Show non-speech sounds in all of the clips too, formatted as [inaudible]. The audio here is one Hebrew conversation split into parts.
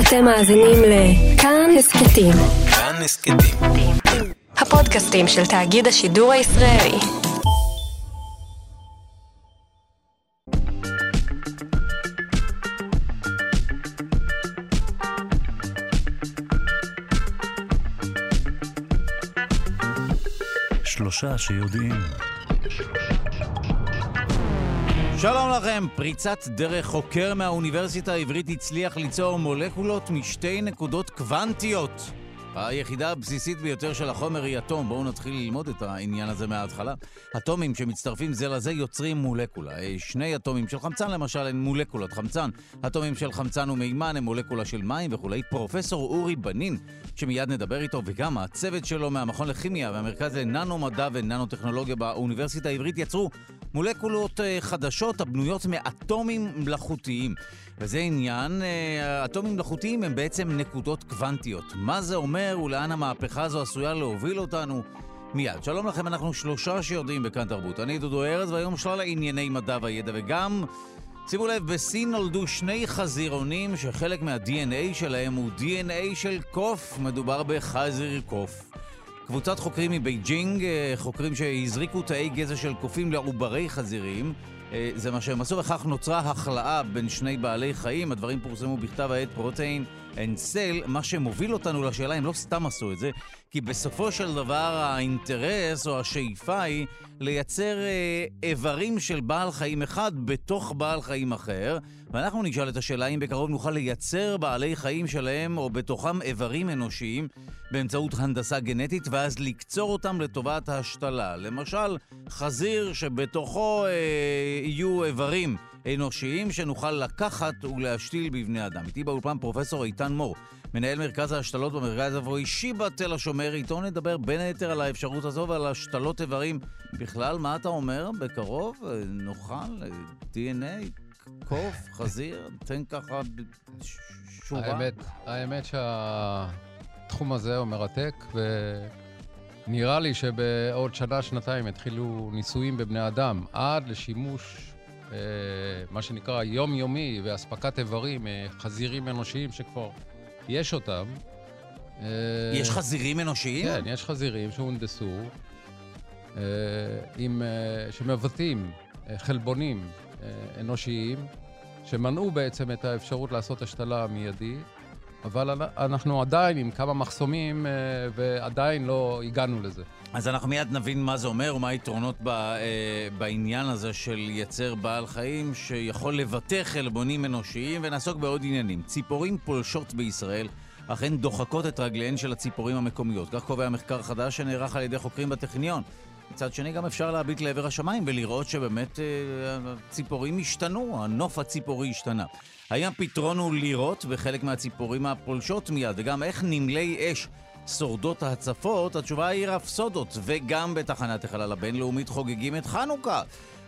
אתם מאזינים לכאן הסכתים. כאן הסכתים. הפודקאסטים של תאגיד השידור הישראלי. שלושה שיודעים. שלום לכם, פריצת דרך חוקר מהאוניברסיטה העברית הצליח ליצור מולקולות משתי נקודות קוונטיות. היחידה הבסיסית ביותר של החומר היא אטום. בואו נתחיל ללמוד את העניין הזה מההתחלה. אטומים שמצטרפים זה לזה יוצרים מולקולה. שני אטומים של חמצן למשל הם מולקולות חמצן. אטומים של חמצן ומימן הם מולקולה של מים וכולי. פרופסור אורי בנין, שמיד נדבר איתו, וגם הצוות שלו מהמכון לכימיה והמרכז לננו-מדע וננו-טכנולוגיה באוניברסיטה העברית יצרו מולקולות אה, חדשות הבנויות מאטומים מלאכותיים. וזה עניין, אה, אטומים מלאכותיים הם בעצם נקודות קוונטיות. מה זה אומר ולאן המהפכה הזו עשויה להוביל אותנו? מיד. שלום לכם, אנחנו שלושה שיודעים בכאן תרבות. אני דודו ארז, והיום שלל ענייני מדע וידע, וגם, שימו לב, בסין נולדו שני חזירונים שחלק מה-DNA שלהם הוא DNA של קוף, מדובר בחזיר קוף. קבוצת חוקרים מבייג'ינג, אה, חוקרים שהזריקו תאי גזע של קופים לעוברי חזירים. אה, זה מה שהם עשו, וכך נוצרה הכלאה בין שני בעלי חיים. הדברים פורסמו בכתב העת Protein and Cell. מה שמוביל אותנו לשאלה, הם לא סתם עשו את זה, כי בסופו של דבר האינטרס או השאיפה היא לייצר אה, איברים של בעל חיים אחד בתוך בעל חיים אחר, ואנחנו נשאל את השאלה אם בקרוב נוכל לייצר בעלי חיים שלהם או בתוכם איברים אנושיים באמצעות הנדסה גנטית, ואז לקצור אותם לטובת ההשתלה. למשל, חזיר שבתוכו אה, יהיו איברים. אנושיים שנוכל לקחת ולהשתיל בבני אדם. איתי באולפן פרופסור איתן מור, מנהל מרכז ההשתלות במרכז הרפואי שיבא תל השומר. איתו נדבר בין היתר על האפשרות הזו ועל השתלות איברים. בכלל, מה אתה אומר? בקרוב נוכל DNA, קוף, חזיר? תן ככה שורה. האמת, האמת שהתחום הזה הוא מרתק, ונראה לי שבעוד שנה, שנתיים יתחילו ניסויים בבני אדם, עד לשימוש אה, מה שנקרא יומיומי ואספקת איברים, אה, חזירים אנושיים שכבר יש אותם. אה, יש חזירים אנושיים? כן, יש חזירים שהונדסו, עם, שמבטאים חלבונים אנושיים, שמנעו בעצם את האפשרות לעשות השתלה מיידית. אבל אנחנו עדיין עם כמה מחסומים, ועדיין לא הגענו לזה. אז אנחנו מיד נבין מה זה אומר ומה היתרונות ב, אה, בעניין הזה של יצר בעל חיים שיכול לבטא חלבונים אנושיים, ונעסוק בעוד עניינים. ציפורים פולשות בישראל אכן דוחקות את רגליהן של הציפורים המקומיות. כך קובע מחקר חדש שנערך על ידי חוקרים בטכניון. מצד שני גם אפשר להביט לעבר השמיים ולראות שבאמת אה, הציפורים השתנו, הנוף הציפורי השתנה. האם הפתרון הוא לירות בחלק מהציפורים הפולשות מיד, וגם איך נמלי אש שורדות ההצפות? התשובה היא רפסודות, וגם בתחנת החלל הבינלאומית חוגגים את חנוכה.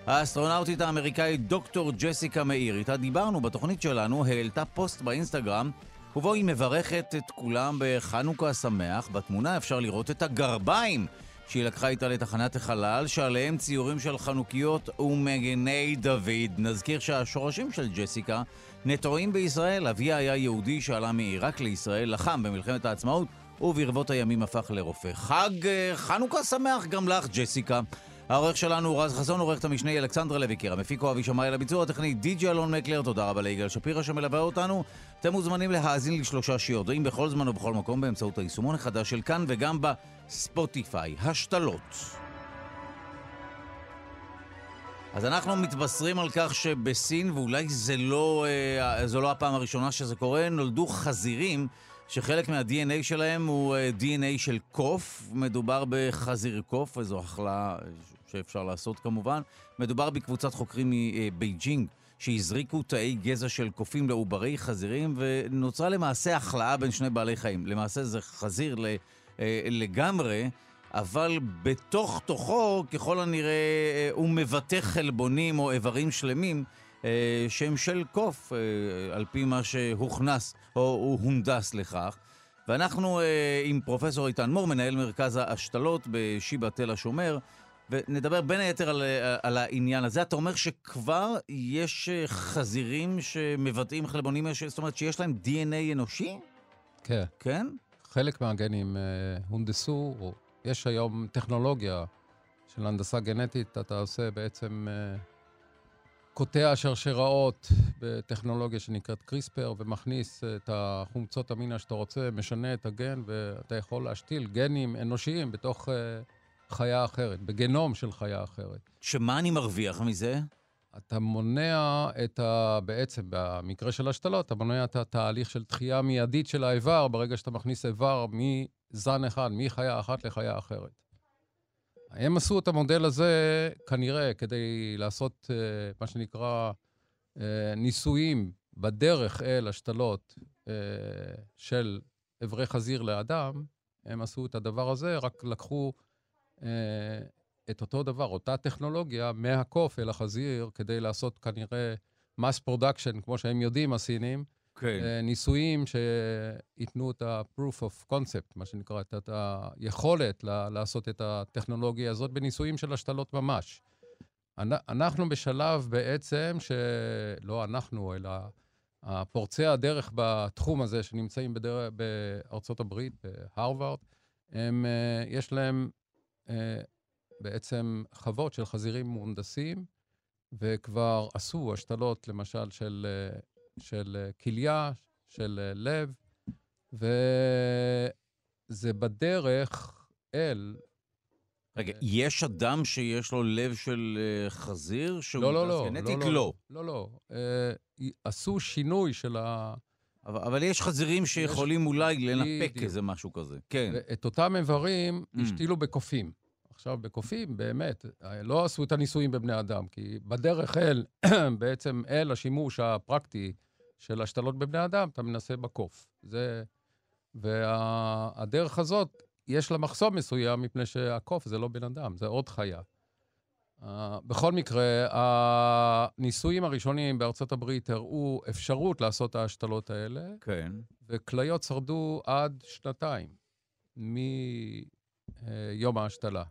האסטרונאוטית האמריקאית דוקטור ג'סיקה מאיר, איתה דיברנו בתוכנית שלנו, העלתה פוסט באינסטגרם ובו היא מברכת את כולם בחנוכה שמח. בתמונה אפשר לראות את הגרביים שהיא לקחה איתה לתחנת החלל, שעליהם ציורים של חנוכיות ומגני דוד. נזכיר שהשורשים של ג'סיקה נטועים בישראל. אביה היה יהודי שעלה מעיראק לישראל, לחם במלחמת העצמאות, וברבות הימים הפך לרופא. חג אה, חנוכה שמח גם לך, ג'סיקה. העורך שלנו הוא רז חסון, עורכת המשנה אלכסנדרה לויקר, המפיק הוא אבי שמאי לביצוע הטכני די.ג'י אלון מקלר, תודה רבה ליגאל שפירא שמלווה אותנו. אתם מוזמנים להאזין לשלושה שיודעים בכל זמן ובכל מקום באמצעות היישומון החדש של כאן וגם בספוטיפיי. השתלות. אז אנחנו מתבשרים על כך שבסין, ואולי זה לא, אה, זו לא הפעם הראשונה שזה קורה, נולדו חזירים שחלק מה-DNA שלהם הוא אה, DNA של קוף. מדובר בחזיר קוף, וזו הכלאה שאפשר לעשות כמובן. מדובר בקבוצת חוקרים מבייג'ינג. שהזריקו תאי גזע של קופים לעוברי חזירים, ונוצרה למעשה הכלאה בין שני בעלי חיים. למעשה זה חזיר אה, לגמרי, אבל בתוך תוכו, ככל הנראה, אה, הוא מבטא חלבונים או איברים שלמים אה, שהם של קוף, על פי מה שהוכנס או הונדס לכך. ואנחנו עם פרופסור איתן מור, מנהל מרכז ההשתלות בשיבא תל השומר, ונדבר בין היתר על, אה, על העניין הזה. אתה אומר שכבר יש אה, חזירים שמבטאים חלבונים, זאת אומרת שיש להם DNA אנושי? כן. כן? חלק מהגנים אה, הונדסו, או יש היום טכנולוגיה של הנדסה גנטית, אתה עושה בעצם אה, קוטע שרשראות בטכנולוגיה שנקראת קריספר, ומכניס את החומצות אמינה שאתה רוצה, משנה את הגן, ואתה יכול להשתיל גנים אנושיים בתוך... אה, חיה אחרת, בגנום של חיה אחרת. שמה אני מרוויח מזה? אתה מונע את ה... בעצם, במקרה של השתלות, אתה מונע את התהליך של דחייה מיידית של האיבר ברגע שאתה מכניס איבר מזן אחד, מחיה אחת לחיה אחרת. הם עשו את המודל הזה כנראה כדי לעשות uh, מה שנקרא uh, ניסויים בדרך אל השתלות uh, של אברי חזיר לאדם. הם עשו את הדבר הזה, רק לקחו אה, את אותו דבר, אותה טכנולוגיה, מהקוף אל החזיר, כדי לעשות כנראה mass production, כמו שהם יודעים, הסינים. כן. אה, ניסויים שייתנו את ה-proof of concept, מה שנקרא, את היכולת לעשות את הטכנולוגיה הזאת בניסויים של השתלות ממש. אנחנו בשלב בעצם, שלא אנחנו, אלא פורצי הדרך בתחום הזה שנמצאים בדרך, בארצות הברית, בהרווארד, הם, אה, יש להם אה, בעצם חוות של חזירים מהונדסים, וכבר עשו השתלות, למשל, של, אה, של אה, כליה, של לב, וזה בדרך אל... רגע, יש אדם שיש לו לב של חזיר שהוא לא, לא, לא, גנטית? לא, לא. לא, לא. עשו שינוי של ה... אבל, אבל יש חזירים שיכולים יש... אולי לנפק. איזה משהו כזה. כן. את אותם איברים mm. השתילו בקופים. עכשיו, בקופים, באמת, לא עשו את הניסויים בבני אדם, כי בדרך אל, [clears throat] בעצם אל השימוש הפרקטי של השתלות בבני אדם, אתה מנסה בקוף. זה... והדרך וה... הזאת, יש לה מחסום מסוים, מפני שהקוף זה לא בן אדם, זה עוד חיה. Uh, בכל מקרה, הניסויים הראשונים בארצות הברית הראו אפשרות לעשות את ההשתלות האלה. כן. וכליות שרדו עד שנתיים מיום ההשתלה.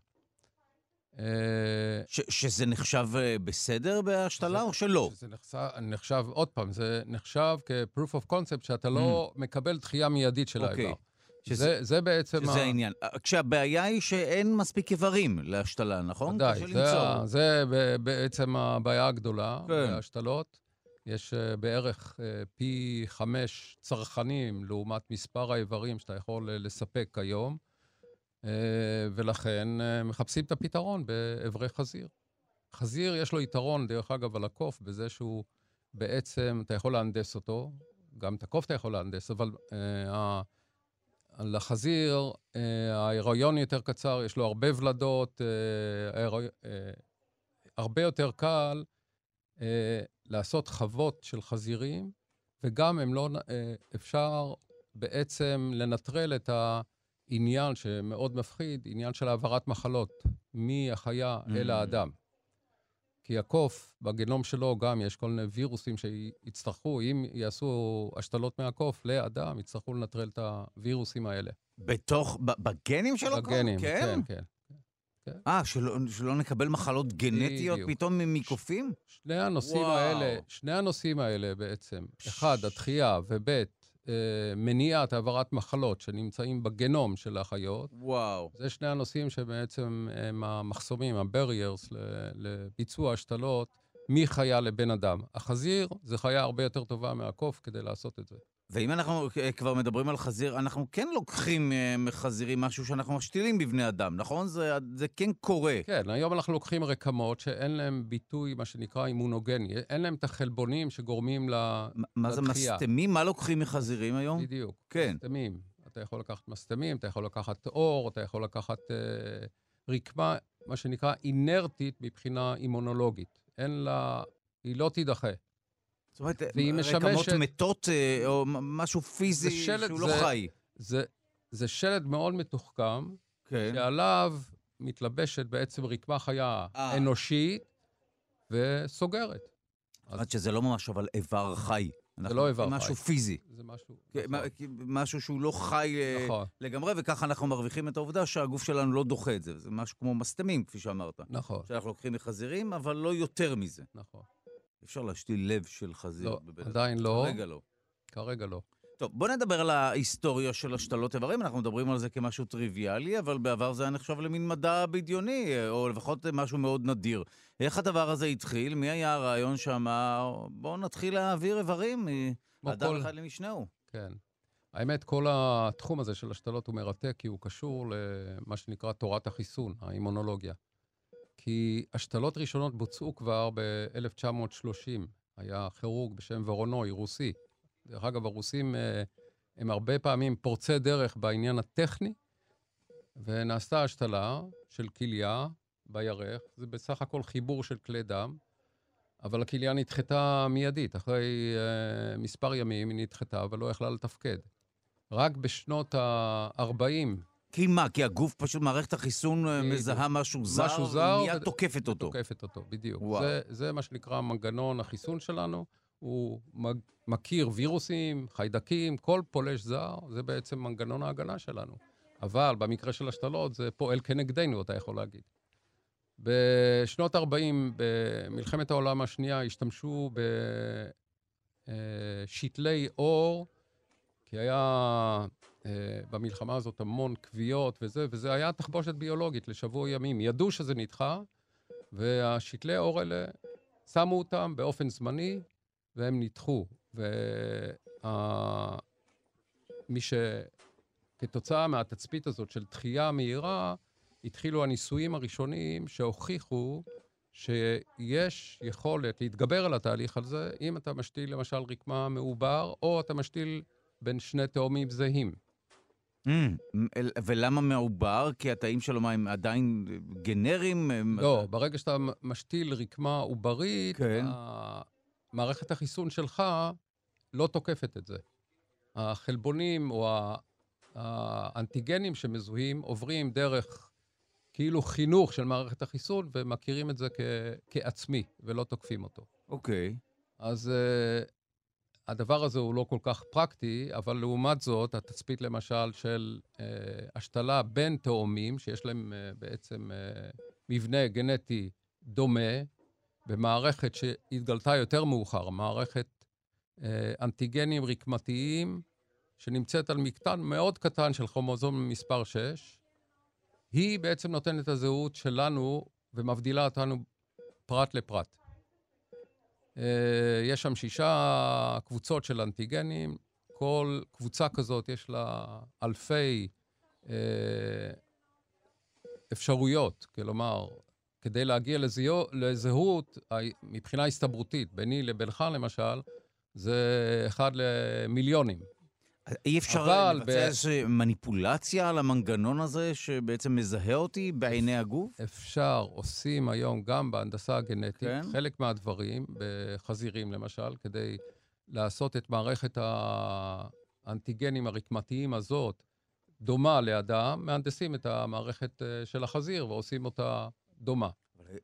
ש, שזה נחשב אה, בסדר בהשתלה או שלא? שזה נחשב, נחשב, עוד פעם, זה נחשב כ-proof of concept, שאתה לא mm. מקבל דחייה מיידית של okay. אוקיי. האיבר. שזה, זה, זה בעצם... שזה ה... העניין. אה, כשהבעיה היא שאין מספיק איברים להשתלה, נכון? ודאי, זה, זה בעצם הבעיה הגדולה כן. בהשתלות. יש uh, בערך uh, פי חמש צרכנים לעומת מספר האיברים שאתה יכול uh, לספק כיום. אה, ולכן אה, מחפשים את הפתרון באברי חזיר. חזיר יש לו יתרון, דרך אגב, על הקוף, בזה שהוא בעצם, אתה יכול להנדס אותו, גם את הקוף אתה יכול להנדס, אבל אה, לחזיר אה, ההיריון יותר קצר, יש לו הרבה ולדות, אה. אה, הרבה יותר קל לעשות חוות של חזירים, וגם הם לא, אפשר בעצם לנטרל את ה... עניין שמאוד מפחיד, עניין של העברת מחלות מהחיה mm. אל האדם. כי הקוף, בגנום שלו גם יש כל מיני וירוסים שיצטרכו, אם יעשו השתלות מהקוף לאדם, יצטרכו לנטרל את הווירוסים האלה. בתוך, בגנים של הקוף? בגנים, כן, כן. כן. אה, שלא, שלא נקבל מחלות גנטיות בדיוק. פתאום מקופים? שני הנושאים וואו. האלה, שני הנושאים האלה בעצם, אחד, התחייה, וב', מניעת העברת מחלות שנמצאים בגנום של החיות. וואו. זה שני הנושאים שבעצם הם המחסומים, ה-barriers לביצוע השתלות מחיה לבן אדם. החזיר זה חיה הרבה יותר טובה מהקוף כדי לעשות את זה. ואם אנחנו כבר מדברים על חזיר, אנחנו כן לוקחים אה, מחזירים משהו שאנחנו משתילים בבני אדם, נכון? זה, זה כן קורה. כן, היום אנחנו לוקחים רקמות שאין להם ביטוי, מה שנקרא אימונוגני. אין להם את החלבונים שגורמים לתחייה. מה זה מסתמים? מה לוקחים מחזירים היום? בדיוק, כן. מסתמים. אתה יכול לקחת מסתמים, אתה יכול לקחת אור, אתה יכול לקחת אה, רקמה, מה שנקרא אינרטית מבחינה אימונולוגית. אין לה, היא לא תידחה. זאת אומרת, והיא משמשת... רקמות מתות אה, או משהו פיזי שלד, שהוא לא זה, לא חי. זה, זה שלד מאוד מתוחכם, כן. שעליו מתלבשת בעצם רקמה חיה 아. אה. אנושית וסוגרת. זאת אומרת שזה לא ממש אבל איבר חי. אנחנו לא איבר משהו חי. פיזי. זה משהו... כן, נכון, משהו שהוא לא חי אה, נכון, לגמרי, וככה אנחנו מרוויחים את העובדה שהגוף שלנו לא דוחה את זה. זה משהו כמו מסתמים, כפי שאמרת. נכון, שאנחנו לוקחים מחזירים, אבל לא יותר מזה. נכון. אפשר להשתיל לב של חזיר. לא, אדם. עדיין לא, כרגע לא. כרגע לא. טוב, בוא נדבר על ההיסטוריה של השתלות איברים. אנחנו מדברים על זה כמשהו טריוויאלי, אבל בעבר זה היה נחשב למין מדע בדיוני, או לפחות משהו מאוד נדיר. איך הדבר הזה התחיל? מי היה הרעיון שאמר, בואו נתחיל להעביר איברים מאדם כל- אחד למשנהו? כן. האמת, כל התחום הזה של השתלות הוא מרתק, כי הוא קשור למה שנקרא תורת החיסון, האימונולוגיה. כי השתלות ראשונות בוצעו כבר ב-1930. היה כירורג בשם וורונוי, רוסי. דרך אגב, הרוסים אה, הם הרבה פעמים פורצי דרך בעניין הטכני, ונעשתה השתלה של כליה בירך, זה בסך הכל חיבור של כלי דם, אבל הכליה נדחתה מיידית, אחרי uh, מספר ימים היא נדחתה ולא יכלה לתפקד. רק בשנות ה-40, כי מה? כי הגוף פשוט, מערכת החיסון אה. מזהה משהו זר, משהו זר, מיד ו- תוקפת אותו. תוקפת אותו, בדיוק. זה, זה מה שנקרא מנגנון החיסון שלנו. הוא מכיר וירוסים, חיידקים, כל פולש זר, זה בעצם מנגנון ההגנה שלנו. אבל במקרה של השתלות זה פועל כנגדנו, אתה יכול להגיד. בשנות ה-40, במלחמת העולם השנייה, השתמשו בשתלי אור, כי היה אה, במלחמה הזאת המון כוויות וזה, וזה היה תחבושת ביולוגית לשבוע ימים. ידעו שזה נדחה, והשתלי האור האלה, שמו אותם באופן זמני, והם נדחו. ומי ש... כתוצאה מהתצפית הזאת של דחייה מהירה, התחילו הניסויים הראשונים שהוכיחו שיש יכולת להתגבר על התהליך הזה, אם אתה משתיל למשל רקמה מעובר, או אתה משתיל בין שני תאומים זהים. Mm, ולמה מעובר? כי התאים שלו, מה, הם עדיין גנריים? הם- לא, ברגע שאתה משתיל רקמה עוברית, כן. מערכת החיסון שלך לא תוקפת את זה. החלבונים או האנטיגנים שמזוהים עוברים דרך כאילו חינוך של מערכת החיסון ומכירים את זה כ- כעצמי ולא תוקפים אותו. אוקיי. אז uh, הדבר הזה הוא לא כל כך פרקטי, אבל לעומת זאת, התצפית למשל של uh, השתלה בין תאומים, שיש להם uh, בעצם uh, מבנה גנטי דומה, במערכת שהתגלתה יותר מאוחר, מערכת uh, אנטיגנים רקמתיים, שנמצאת על מקטן מאוד קטן של כרומוזום מספר 6, היא בעצם נותנת את הזהות שלנו ומבדילה אותנו פרט לפרט. אה, יש שם שישה קבוצות של אנטיגנים, כל קבוצה כזאת יש לה אלפי אה, אפשרויות, כלומר, כדי להגיע לזיהו, לזהות, מבחינה הסתברותית, ביני לבינך למשל, זה אחד למיליונים. אי אפשר אבל לבצע ב- איזושהי מניפולציה על המנגנון הזה שבעצם מזהה אותי בעיני הגוף? אפשר, עושים היום גם בהנדסה הגנטית, כן. כן. חלק מהדברים, בחזירים למשל, כדי לעשות את מערכת האנטיגנים הרקמתיים הזאת דומה לאדם, מהנדסים את המערכת אה, של החזיר ועושים אותה דומה.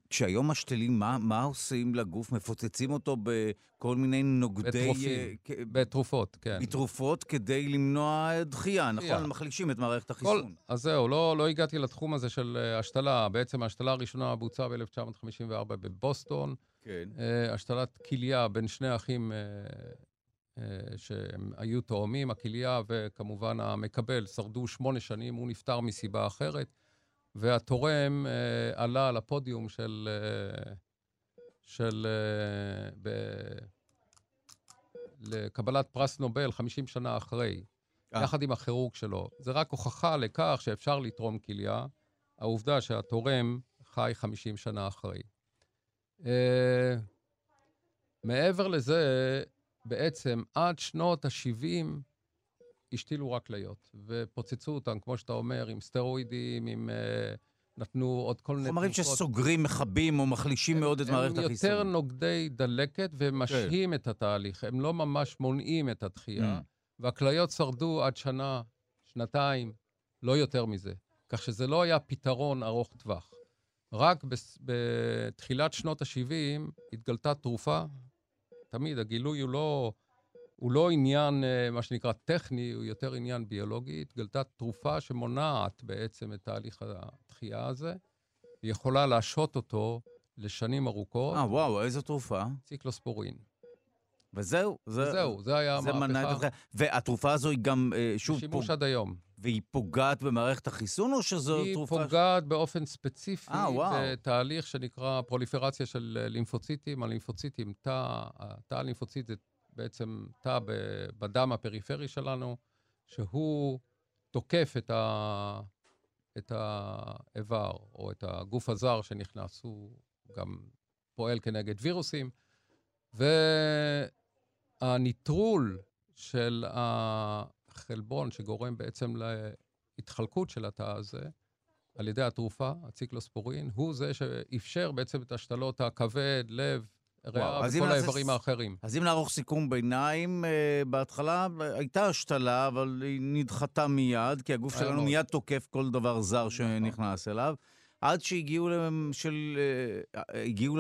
כשהיום משתלים, מה, מה עושים לגוף? מפוצצים אותו בכל מיני נוגדי... בטרופים. אה, כ- בתרופות, כן. בתרופות כדי למנוע דחייה, דחייה. נכון? מחלישים את מערכת כל, החיסון. אז זהו, לא, לא הגעתי לתחום הזה של אה, השתלה. בעצם ההשתלה הראשונה בוצעה ב-1954 בבוסטון. כן. אה, השתלת כליה בין שני אחים אה, אה, שהם היו תאומים, הכליה וכמובן המקבל שרדו שמונה שנים, הוא נפטר מסיבה אחרת, והתורם אה, עלה על הפודיום של... אה, של... אה, ב, לקבלת פרס נובל 50 שנה אחרי, אה. יחד עם הכירורג שלו. זה רק הוכחה לכך שאפשר לתרום כליה, העובדה שהתורם חי 50 שנה אחרי. Uh, מעבר לזה, בעצם עד שנות ה-70 השתילו רק כליות, ופוצצו אותם, כמו שאתה אומר, עם סטרואידים, עם... Uh, נתנו עוד כל מיני... חומרים. שסוגרים, מכבים או מחלישים מאוד את מערכת הם החיסון. יותר נוגדי דלקת ומשהים כן. את התהליך, הם לא ממש מונעים את הדחייה, Mm. והכליות שרדו עד שנה, שנתיים, לא יותר מזה. כך שזה לא היה פתרון ארוך טווח. רק בתחילת שנות ה-70 התגלתה תרופה, תמיד הגילוי הוא לא הוא לא עניין, אה, מה שנקרא, טכני, הוא יותר עניין ביולוגי. התגלתה תרופה שמונעת בעצם את תהליך התחייה הזה. היא יכולה להשהות אותו לשנים ארוכות. אה, וואו, איזו תרופה? ציקלוספורין. וזהו. זה, וזהו, זה היה זה המהפכה. את התחייה. והתרופה הזו היא גם, אה, שוב, שימוש פוג... עד היום. והיא פוגעת במערכת החיסון, או שזו היא תרופה... פוגעת באופן ספציפי אה, וואו. בתהליך שנקרא פרוליפרציה של אה, לימפוציטים. הלימפוציטים, תא, הלימפוציט זה בעצם תא בדם הפריפרי שלנו, שהוא תוקף את, ה, את האיבר או את הגוף הזר שנכנס, הוא גם פועל כנגד וירוסים, והניטרול של החלבון שגורם בעצם להתחלקות של התא הזה, על ידי התרופה, הציקלוספורין, הוא זה שאפשר בעצם את השתלות הכבד, לב, ריאה וכל האיברים האחרים. אז אם נערוך סיכום ביניים, אה, בהתחלה אה, הייתה השתלה, אבל היא נדחתה מיד, כי הגוף שלנו מאוד. מיד תוקף כל דבר זר שנכנס אליו, עד שהגיעו של, אה, הגיעו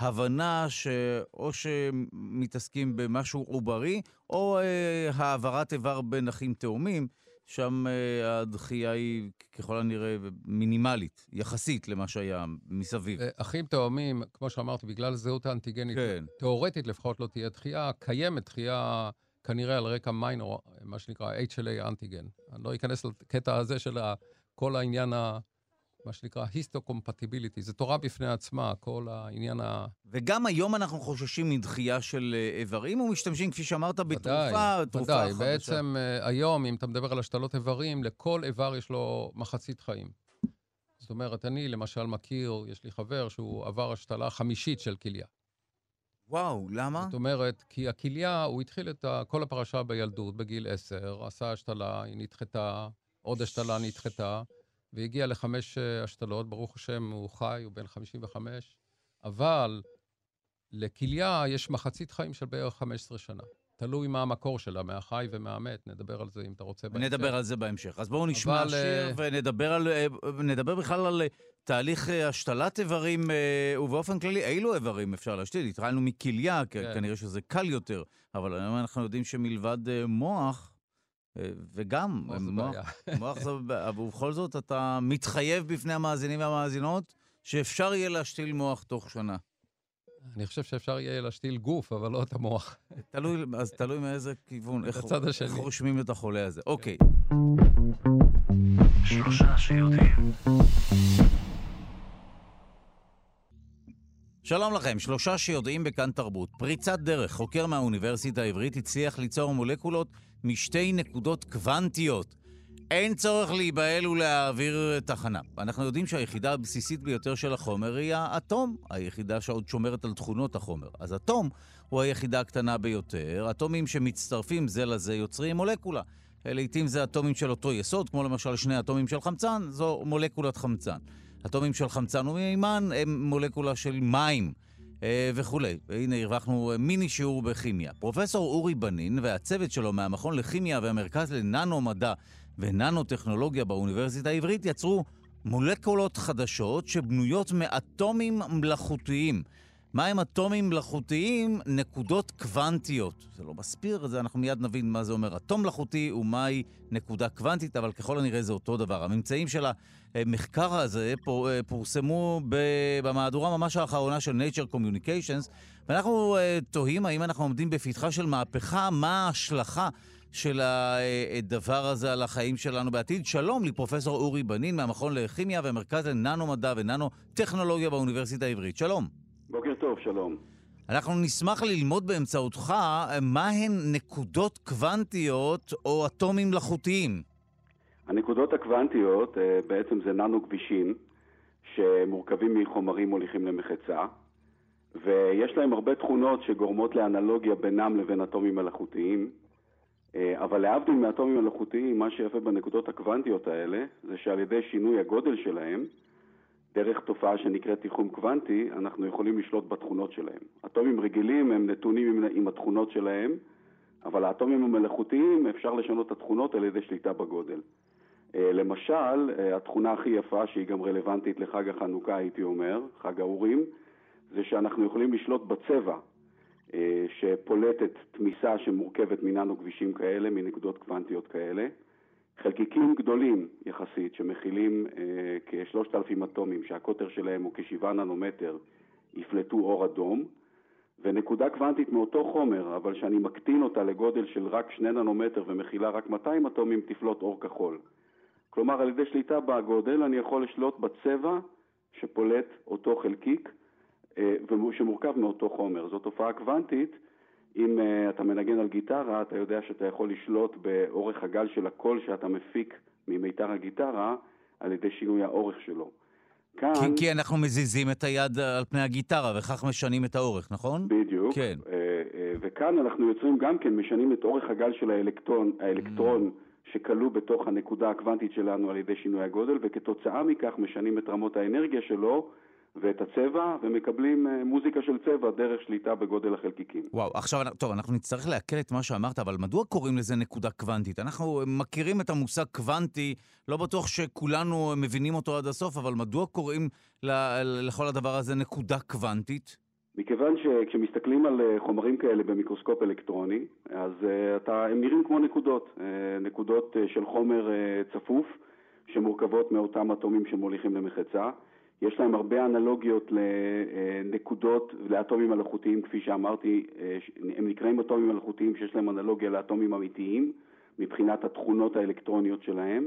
להבנה שאו שמתעסקים במשהו עוברי, או אה, העברת איבר בין אחים תאומים, שם אה, הדחייה היא ככל הנראה מינימלית, יחסית למה שהיה מסביב. אה, אחים תאומים, כמו שאמרתי, בגלל זהות האנטיגנית, כן. תאורטית לפחות לא תהיה דחייה, קיימת דחייה כנראה על רקע מיינור, מה שנקרא HLA אנטיגן. אני לא אכנס לקטע הזה של כל העניין, ה, מה שנקרא היסטו-קומפטיביליטי. זו תורה בפני עצמה, כל העניין ה... וגם היום אנחנו חוששים מדחייה של אה, איברים, ומשתמשים, כפי שאמרת, בתרופה, ודאי, תרופה ודאי. חדשה. בעצם אה, היום, אם אתה מדבר על השתלות איברים, לכל איבר יש לו מחצית חיים. זאת אומרת, אני למשל מכיר, יש לי חבר שהוא עבר השתלה חמישית של כליה. וואו, למה? זאת אומרת, כי הכליה, הוא התחיל את כל הפרשה בילדות, בגיל עשר, עשה השתלה, היא נדחתה, עוד השתלה נדחתה, והגיע לחמש אה, השתלות, ברוך השם, הוא חי, הוא בן 55, אבל לכליה יש מחצית חיים של בערך 15 שנה. תלוי מה המקור שלה, מהחי ומהמת, נדבר על זה אם אתה רוצה. בהמשך. נדבר על זה בהמשך. אז בואו נשמע אבל, שיר אה, ונדבר על, אה, נדבר בכלל על תהליך השתלת איברים, ובאופן כללי, אילו איברים אפשר להשתיל? התחלנו מכליה, כן. כנראה שזה קל יותר, אבל היום אנחנו יודעים שמלבד מוח, וגם מוח [laughs] זה מוח, בעיה. מוח זה בעיה, ובכל זאת אתה מתחייב בפני המאזינים והמאזינות שאפשר יהיה להשתיל מוח תוך שנה. אני חושב שאפשר יהיה להשתיל גוף, אבל לא את המוח. [laughs] תלוי, אז תלוי מאיזה כיוון, איך, הצד השני. איך רושמים את החולה הזה. אוקיי. שלושה שיודעים. שלום לכם, שלושה שיודעים בכאן תרבות. פריצת דרך, חוקר מהאוניברסיטה העברית הצליח ליצור מולקולות משתי נקודות קוונטיות. אין צורך להיבהל ולהעביר תחנה. אנחנו יודעים שהיחידה הבסיסית ביותר של החומר היא האטום, היחידה שעוד שומרת על תכונות החומר. אז אטום הוא היחידה הקטנה ביותר. אטומים שמצטרפים זה לזה יוצרים מולקולה. לעיתים זה אטומים של אותו יסוד, כמו למשל שני אטומים של חמצן, זו מולקולת חמצן. אטומים של חמצן ומימן הם מולקולה של מים וכולי. והנה הרווחנו אה, מיני שיעור בכימיה. פרופסור אורי בנין והצוות שלו מהמכון לכימיה והמרכז לננו-מדע וננו-טכנולוגיה באוניברסיטה העברית יצרו מולקולות חדשות שבנויות מאטומים מלאכותיים. מה הם אטומים מלאכותיים? נקודות קוונטיות. זה לא מסביר, זה אנחנו מיד נבין מה זה אומר אטום מלאכותי ומהי נקודה קוונטית, אבל ככל הנראה זה אותו דבר. הממצאים של המחקר הזה פור, פורסמו במהדורה ממש האחרונה של Nature Communications, ואנחנו אה, תוהים האם אנחנו עומדים בפתחה של מהפכה, מה ההשלכה של הדבר הזה על החיים שלנו בעתיד. שלום לפרופסור אורי בנין מהמכון לכימיה והמרכז לננו-מדע וננו-טכנולוגיה באוניברסיטה העברית. שלום. בוקר טוב, שלום. אנחנו נשמח ללמוד באמצעותך אה, מהן נקודות קוונטיות או אטומים מלאכותיים. הנקודות הקוונטיות אה, בעצם זה ננו כבישים שמורכבים מחומרים מוליכים למחצה ויש להם הרבה תכונות שגורמות לאנלוגיה בינם לבין אטומים מלאכותיים אה, אבל להבדיל מאטומים מלאכותיים, מה שיפה בנקודות הקוונטיות האלה זה שעל ידי שינוי הגודל שלהם דרך תופעה שנקראת תיחום קוונטי, אנחנו יכולים לשלוט בתכונות שלהם. אטומים רגילים הם נתונים עם, עם התכונות שלהם, אבל האטומים המלאכותיים אפשר לשנות את התכונות על ידי שליטה בגודל. אה, למשל, אה, התכונה הכי יפה, שהיא גם רלוונטית לחג החנוכה, הייתי אומר, חג האורים, זה שאנחנו יכולים לשלוט בצבע. שפולטת תמיסה שמורכבת מננו כבישים כאלה, מנקודות קוונטיות כאלה. חלקיקים גדולים יחסית, שמכילים אה, כ-3,000 אטומים, שהקוטר שלהם הוא כ-7 ננומטר, יפלטו אור אדום, ונקודה קוונטית מאותו חומר, אבל שאני מקטין אותה לגודל של רק 2 ננומטר ומכילה רק 200 אטומים, תפלוט אור כחול. כלומר, על ידי שליטה בגודל אני יכול לשלוט בצבע שפולט אותו חלקיק, אה, שמורכב מאותו חומר. זו תופעה קוונטית. אם uh, אתה מנגן על גיטרה, אתה יודע שאתה יכול לשלוט באורך הגל של הקול שאתה מפיק ממיתר הגיטרה על ידי שינוי האורך שלו. כאן... כי, כי אנחנו מזיזים את היד על פני הגיטרה, וכך משנים את האורך, נכון? בדיוק. כן. Uh, וכאן אנחנו יוצרים גם כן, משנים את אורך הגל של האלקטרון, האלקטרון mm. שכלוא בתוך הנקודה הקוונטית שלנו על ידי שינוי הגודל, וכתוצאה מכך משנים את רמות האנרגיה שלו, ואת הצבע, ומקבלים אה, מוזיקה של צבע דרך שליטה בגודל החלקיקים. וואו, עכשיו, טוב, אנחנו נצטרך לעכל את מה שאמרת, אבל מדוע קוראים לזה נקודה קוונטית? אנחנו מכירים את המושג קוונטי, לא בטוח שכולנו מבינים אותו עד הסוף, אבל מדוע קוראים לכל הדבר הזה נקודה קוונטית? מכיוון שכשמסתכלים על אה, חומרים כאלה במיקרוסקופ אלקטרוני, אז אתה, הם נראים כמו נקודות, נקודות של חומר צפוף, שמורכבות מאותם אטומים שמוליכים למחצה. יש להם הרבה אנלוגיות לנקודות, לאטומים מלאכותיים, כפי שאמרתי, הם נקראים אטומים מלאכותיים שיש להם אנלוגיה לאטומים אמיתיים, מבחינת התכונות האלקטרוניות שלהם.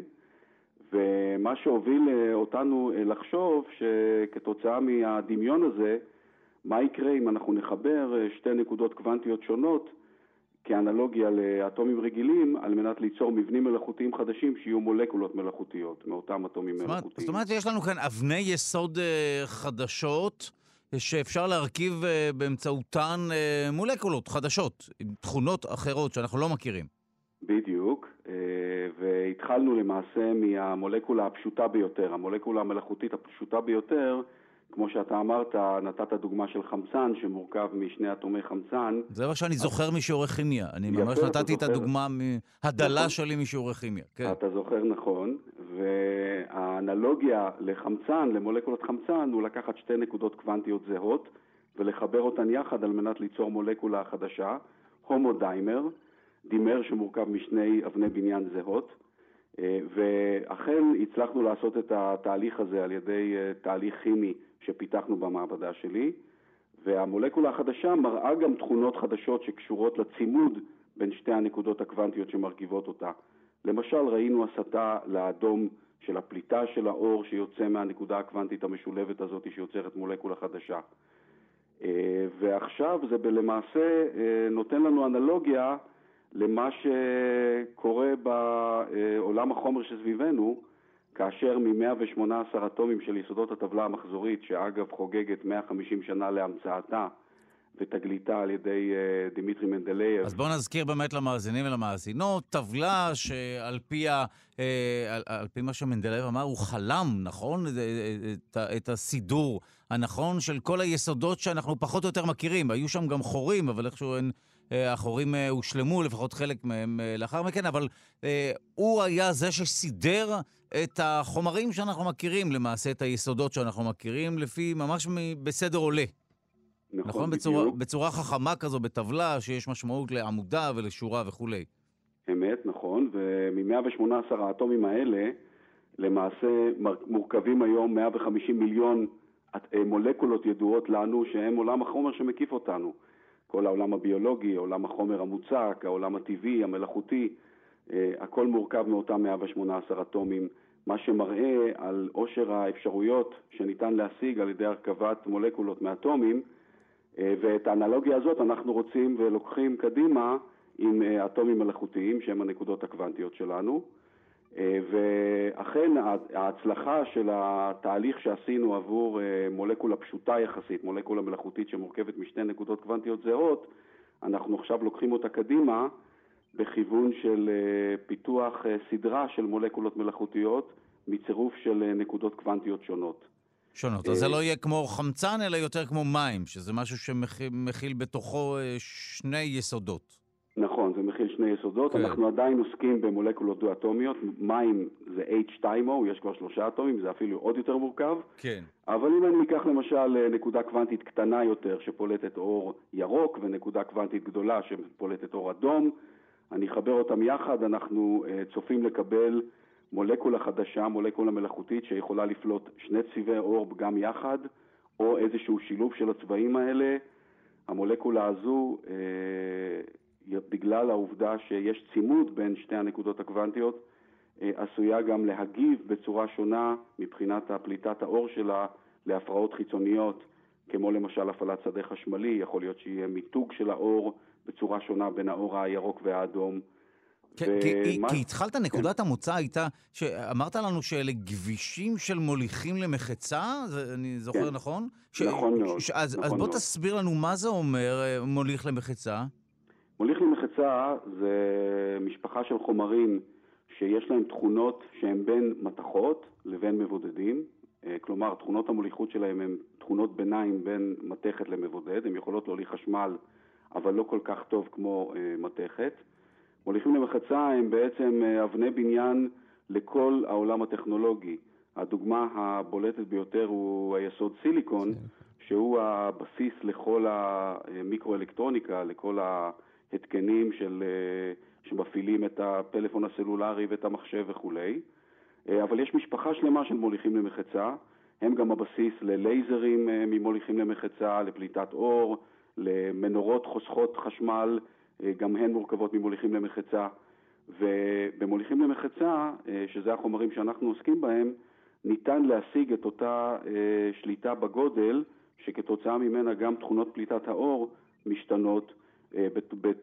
ומה שהוביל אותנו לחשוב שכתוצאה מהדמיון הזה, מה יקרה אם אנחנו נחבר שתי נקודות קוונטיות שונות כאנלוגיה לאטומים רגילים, על מנת ליצור מבנים מלאכותיים חדשים שיהיו מולקולות מלאכותיות מאותם אטומים זאת מלאכותיים. זאת אומרת, יש לנו כאן אבני יסוד uh, חדשות שאפשר להרכיב uh, באמצעותן מולקולות חדשות, עם תכונות אחרות שאנחנו לא מכירים. בדיוק, והתחלנו למעשה מהמולקולה הפשוטה ביותר, המולקולה המלאכותית הפשוטה ביותר, כמו שאתה אמרת, נתת דוגמה של חמצן שמורכב משני אטומי חמצן. זה מה שאני זוכר משיעורי כימיה. אני יפה, ממש נתתי את הדוגמה מהדלה נכון. שלי משיעורי כימיה. כן. אתה זוכר נכון, והאנלוגיה לחמצן, למולקולת חמצן, הוא לקחת שתי נקודות קוונטיות זהות ולחבר אותן יחד על מנת ליצור מולקולה חדשה, הומודיימר, דימר שמורכב משני אבני בניין זהות. אה, ואכן הצלחנו לעשות את התהליך הזה על ידי אה, תהליך כימי שפיתחנו במעבדה שלי, והמולקולה החדשה מראה גם תכונות חדשות שקשורות לצימוד בין שתי הנקודות הקוונטיות שמרכיבות אותה. למשל, ראינו הסתה לאדום של הפליטה של האור שיוצא מהנקודה הקוונטית המשולבת הזאת שיוצרת מולקולה חדשה. אה, ועכשיו זה למעשה נותן לנו אנלוגיה למה שקורה בעולם החומר שסביבנו, כאשר מ-118 אטומים של יסודות הטבלה המחזורית, שאגב חוגגת 150 שנה להמצאתה ותגליתה על ידי אה, דימיטרי מנדלייב. אז בואו נזכיר באמת למאזינים ולמאזינות, טבלה שעל פי, ה, אה, על, על פי מה שמנדלייב אמר, הוא חלם, נכון? את, את הסידור הנכון של כל היסודות שאנחנו פחות או יותר מכירים. היו שם גם חורים, אבל איכשהו אין... אה, החורים אה, הושלמו, לפחות חלק מהם אה, לאחר מכן, אבל הוא היה זה שסידר את החומרים שאנחנו מכירים, למעשה את היסודות שאנחנו מכירים, לפי, ממש בסדר עולה. נכון, נכון? בצורה, בצורה חכמה כזו, בטבלה, שיש משמעות לעמודה ולשורה וכולי. אמת, נכון, ומ-118 האטומים האלה, למעשה מורכבים היום 150 מיליון מולקולות ידועות לנו, שהם עולם החומר שמקיף אותנו. כל העולם הביולוגי, עולם החומר המוצק, העולם הטבעי, המלאכותי, אה, הכל מורכב מאותם 118 אטומים, מה שמראה על עושר האפשרויות שניתן להשיג על ידי הרכבת מולקולות מאטומים, אה, ואת האנלוגיה הזאת אנחנו רוצים ולוקחים קדימה עם אה, אטומים מלאכותיים, שהם הנקודות הקוונטיות שלנו. אה, ואכן ההצלחה של התהליך שעשינו עבור אה, מולקולה פשוטה יחסית, מולקולה מלאכותית שמורכבת משתי נקודות קוונטיות זהות, אנחנו עכשיו לוקחים אותה קדימה בכיוון של אה, פיתוח סדרה של מולקולות מלאכותיות מצירוף של נקודות קוונטיות שונות. שונות. אז זה לא יהיה כמו חמצן, אלא יותר כמו מים, שזה משהו שמכיל בתוכו שני יסודות. נכון, זה שני יסודות. כן. אנחנו עדיין עוסקים במולקולות דו-אטומיות. מים זה H2O, יש כבר שלושה אטומים, זה אפילו עוד יותר מורכב. כן. אבל אם אני אקח למשל אה, נקודה קוונטית קטנה יותר שפולטת אור ירוק ונקודה קוונטית גדולה שפולטת אור אדום, אני אחבר אותם יחד, אנחנו אה, צופים לקבל מולקולה חדשה, מולקולה מלאכותית שיכולה לפלוט שני צבעי אור גם יחד, או איזשהו שילוב של הצבעים האלה. המולקולה הזו, אה, בגלל העובדה שיש צימוד בין שתי הנקודות הקוונטיות, אה, עשויה גם להגיב בצורה שונה מבחינת פליטת האור שלה להפרעות חיצוניות, כמו למשל הפעלת שדה חשמלי, יכול להיות שיהיה מיתוג של האור בצורה שונה בין האור הירוק והאדום. כן, כי, כי התחלת, נקודת המוצא הייתה, שאמרת לנו שאלה גבישים של מוליכים למחצה, זה, אני זוכר כן. נכון? נכון מאוד, ש, אז, נכון אז בוא מאוד. תסביר לנו מה זה אומר אה, מוליך למחצה. מוליך למחצה זה משפחה של חומרים שיש להם תכונות שהן בין מתכות לבין מבודדים. אה, כלומר, תכונות המוליכות שלהם הן תכונות ביניים בין מתכת למבודד. הן יכולות להוליך חשמל, אבל לא כל כך טוב כמו אה, מתכת. מוליכים למחצה הם בעצם אה, אבני בניין לכל העולם הטכנולוגי. הדוגמה הבולטת ביותר הוא היסוד סיליקון, שהוא הבסיס לכל המיקרואלקטרוניקה, לכל ההתקנים של, אה, שמפעילים את הפלאפון הסלולרי ואת המחשב וכולי. אה, אבל יש משפחה שלמה של מוליכים למחצה, הם גם הבסיס ללייזרים אה, ממוליכים למחצה, לפליטת אור, למנורות חוסכות חשמל, גם הן מורכבות ממוליכים למחצה. ובמוליכים למחצה, שזה החומרים שאנחנו עוסקים בהם, ניתן להשיג את אותה שליטה בגודל, שכתוצאה ממנה גם תכונות פליטת האור משתנות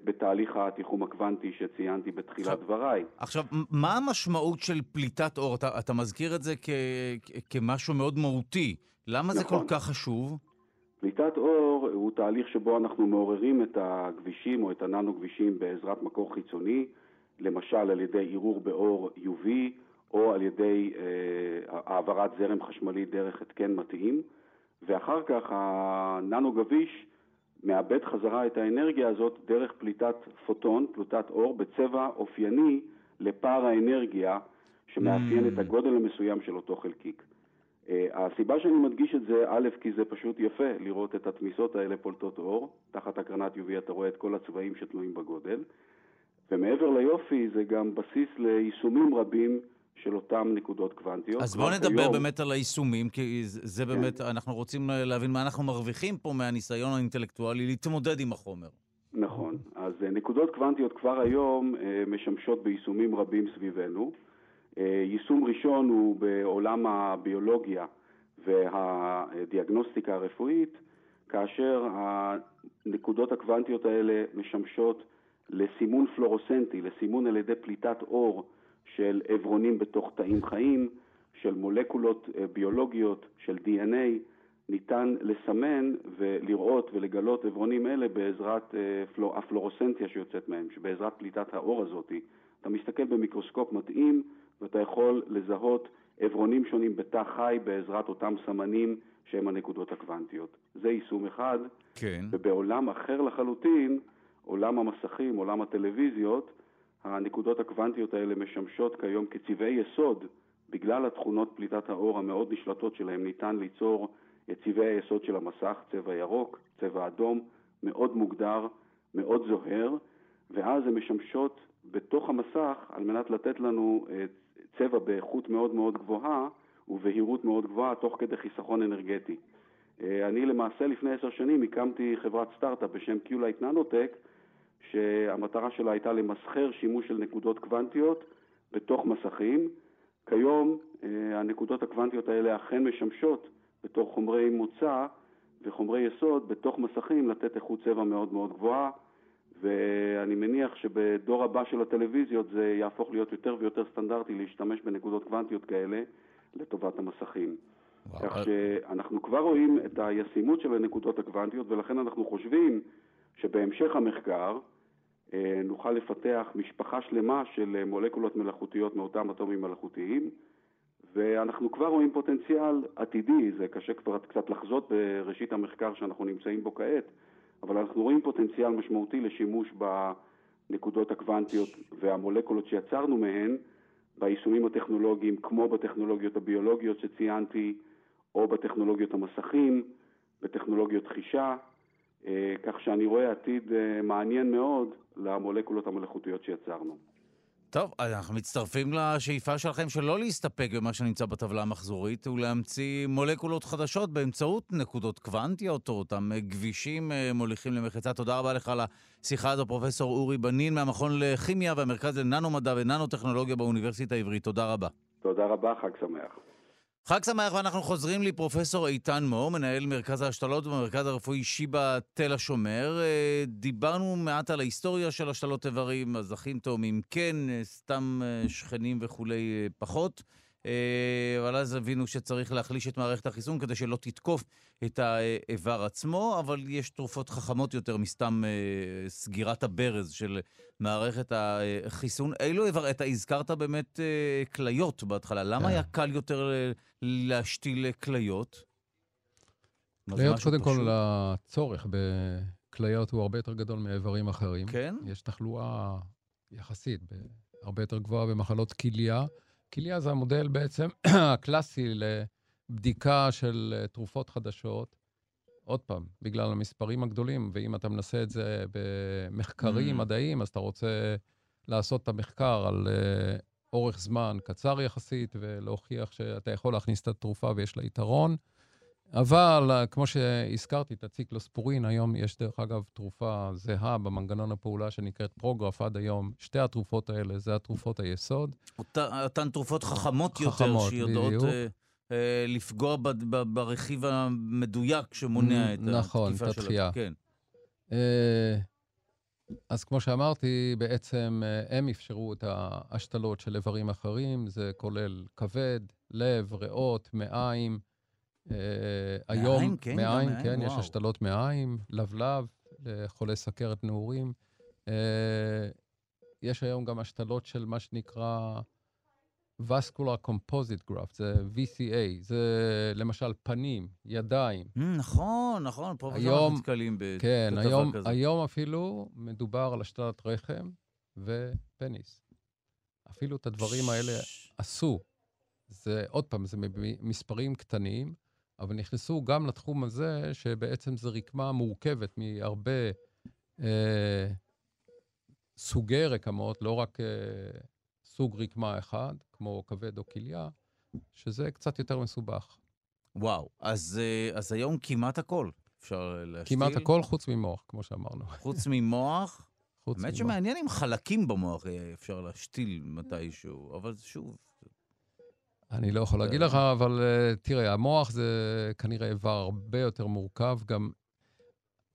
בתהליך התיחום הקוונטי שציינתי בתחילת עכשיו- דבריי. עכשיו, מה המשמעות של פליטת אור? אתה, אתה מזכיר את זה כ, כ, כמשהו מאוד מהותי. למה זה נכון. כל כך חשוב? פליטת אור הוא תהליך שבו אנחנו מעוררים את הכבישים או את הננו-כבישים בעזרת מקור חיצוני, למשל על ידי עירור באור UV או על ידי אה, העברת זרם חשמלי דרך התקן מתאים, ואחר כך הננו-גביש מאבד חזרה את האנרגיה הזאת דרך פליטת פוטון, פליטת אור, בצבע אופייני לפער האנרגיה שמאפיין Mm. את הגודל המסוים של אותו חלקיק. Uh, הסיבה שאני מדגיש את זה, א', כי זה פשוט יפה לראות את התמיסות האלה פולטות אור. תחת הקרנת UV אתה רואה את כל הצבעים שתלויים בגודל. ומעבר ליופי, זה גם בסיס ליישומים רבים של אותם נקודות קוונטיות. אז כבר בוא נדבר כיום- באמת על היישומים, כי זה כן. באמת, אנחנו רוצים להבין מה אנחנו מרוויחים פה מהניסיון האינטלקטואלי להתמודד עם החומר. נכון. אז אה, נקודות קוונטיות כבר היום אה, משמשות ביישומים רבים סביבנו. אה, יישום ראשון הוא בעולם הביולוגיה והדיאגנוסטיקה הרפואית, כאשר הנקודות הקוונטיות האלה משמשות לסימון פלורוסנטי, לסימון על ידי פליטת אור של עברונים בתוך תאים חיים, של מולקולות אה, ביולוגיות, של DNA, ניתן לסמן ולראות ולגלות עברונים אלה בעזרת אה, פלו, הפלורוסנטיה שיוצאת מהם, שבעזרת פליטת האור הזאת. אתה מסתכל במיקרוסקופ מתאים ואתה יכול לזהות עברונים שונים בתא חי בעזרת אותם סמנים שהם הנקודות הקוונטיות. זה יישום אחד, כן. ובעולם אחר לחלוטין, עולם המסכים, עולם הטלוויזיות, הנקודות הקוונטיות האלה משמשות כיום כצבעי יסוד. בגלל התכונות פליטת האור המאוד נשלטות שלהם ניתן ליצור את צבעי היסוד של המסך, צבע ירוק, צבע אדום, מאוד מוגדר, מאוד זוהר, ואז הן משמשות בתוך המסך על מנת לתת לנו אה, צבע באיכות מאוד מאוד גבוהה ובהירות מאוד גבוהה תוך כדי חיסכון אנרגטי. אה, אני למעשה לפני עשר שנים הקמתי חברת סטארט-אפ בשם Q-Light Nanotech, שהמטרה שלה הייתה למסחר שימוש של נקודות קוונטיות בתוך מסכים. כיום אה, הנקודות הקוונטיות האלה אכן משמשות בתור חומרי מוצא וחומרי יסוד בתוך מסכים לתת איכות צבע מאוד מאוד גבוהה, ואני מניח שבדור הבא של הטלוויזיות זה יהפוך להיות יותר ויותר סטנדרטי להשתמש בנקודות קוונטיות כאלה לטובת המסכים. וואו, כך אה, שאנחנו כבר רואים את הישימות של הנקודות הקוונטיות, ולכן אנחנו חושבים שבהמשך המחקר אה, נוכל לפתח משפחה שלמה של אה, מולקולות מלאכותיות מאותם אטומים מלאכותיים, ואנחנו כבר רואים פוטנציאל עתידי, זה קשה כבר קצת לחזות בראשית המחקר שאנחנו נמצאים בו כעת, אבל אנחנו רואים פוטנציאל משמעותי לשימוש הנקודות הקוונטיות והמולקולות שיצרנו מהן ביישומים הטכנולוגיים, כמו בטכנולוגיות הביולוגיות שציינתי, או בטכנולוגיות המסכים, בטכנולוגיות חישה, כך שאני רואה עתיד אה, מעניין מאוד למולקולות המלאכותיות שיצרנו. טוב, אנחנו מצטרפים לשאיפה שלכם שלא להסתפק במה שנמצא בטבלה המחזורית ולהמציא מולקולות חדשות באמצעות נקודות קוונטיות או אותם גבישים אה, מוליכים למחצה. תודה רבה לך על השיחה הזו, פרופ' אורי בנין מהמכון לכימיה והמרכז לננו-מדע וננו-טכנולוגיה באוניברסיטה העברית. תודה רבה. תודה רבה, חג שמח. חג שמח, ואנחנו חוזרים לפרופסור איתן מור, מנהל מרכז ההשתלות במרכז הרפואי שיבא תל השומר. אה, דיברנו מעט על ההיסטוריה של השתלות איברים, אז אחים תאומים כן, אה, סתם אה, שכנים וכולי פחות. אבל אז הבינו שצריך להחליש את מערכת החיסון כדי שלא תתקוף את האיבר עצמו, אבל יש תרופות חכמות יותר מסתם סגירת הברז של מערכת החיסון. אילו איבר, אתה הזכרת באמת כליות בהתחלה, למה היה קל יותר להשתיל כליות? כליות, קודם כל, הצורך בכליות הוא הרבה יותר גדול מאיברים אחרים. כן? יש תחלואה יחסית הרבה יותר גבוהה במחלות כליה. כליה זה המודל בעצם [clears throat] הקלאסי לבדיקה של תרופות חדשות. עוד פעם, בגלל המספרים הגדולים, ואם אתה מנסה את זה במחקרים mm. מדעיים, אז אתה רוצה לעשות את המחקר על uh, אורך זמן קצר יחסית, ולהוכיח שאתה יכול להכניס את התרופה ויש לה יתרון. אבל, uh, כמו שהזכרתי, את הציקלוספורין, היום יש דרך אגב תרופה זהה במנגנון הפעולה שנקראת פרוגרף עד היום. שתי התרופות האלה זה התרופות היסוד. אותן תרופות חכמות, חכמות יותר, שיודעות... Uh... אה, לפגוע ב, ב, ברכיב המדויק שמונע את נכון, התקיפה של... נכון, את התחייה. כן. אה, אז כמו שאמרתי, בעצם אה, הם אפשרו את ההשתלות של איברים אחרים, זה כולל כבד, לב, ריאות, מעיים. היום, מעיים, כן, כן. יש השתלות מעיים, לבלב, לחולי סכרת נעורים. יש היום גם השתלות של מה שנקרא Vascular Composite Graft, זה VCA, זה למשל פנים, ידיים. Mm, נכון, נכון, פה אנחנו נתקלים בכתבה כן, היום, כזה. היום אפילו מדובר על השתלת רחם ופניס. אפילו את הדברים האלה עשו. זה, עוד פעם, זה מספרים קטנים, אבל נכנסו גם לתחום הזה, שבעצם זו רקמה מורכבת מהרבה אה, סוגי רקמות, לא רק... אה, סוג רקמה אחד, כמו כבד או כליה, שזה קצת יותר מסובך. וואו, אז, אה, אז היום כמעט הכל אפשר להשתיל? כמעט הכל חוץ ממוח, כמו שאמרנו. חוץ ממוח? [laughs] חוץ האמת שמעניין אם חלקים במוח אפשר להשתיל מתישהו, אבל שוב... אני לא יכול להגיד לך, אבל uh, תראה, המוח זה כנראה איבר הרבה יותר מורכב. גם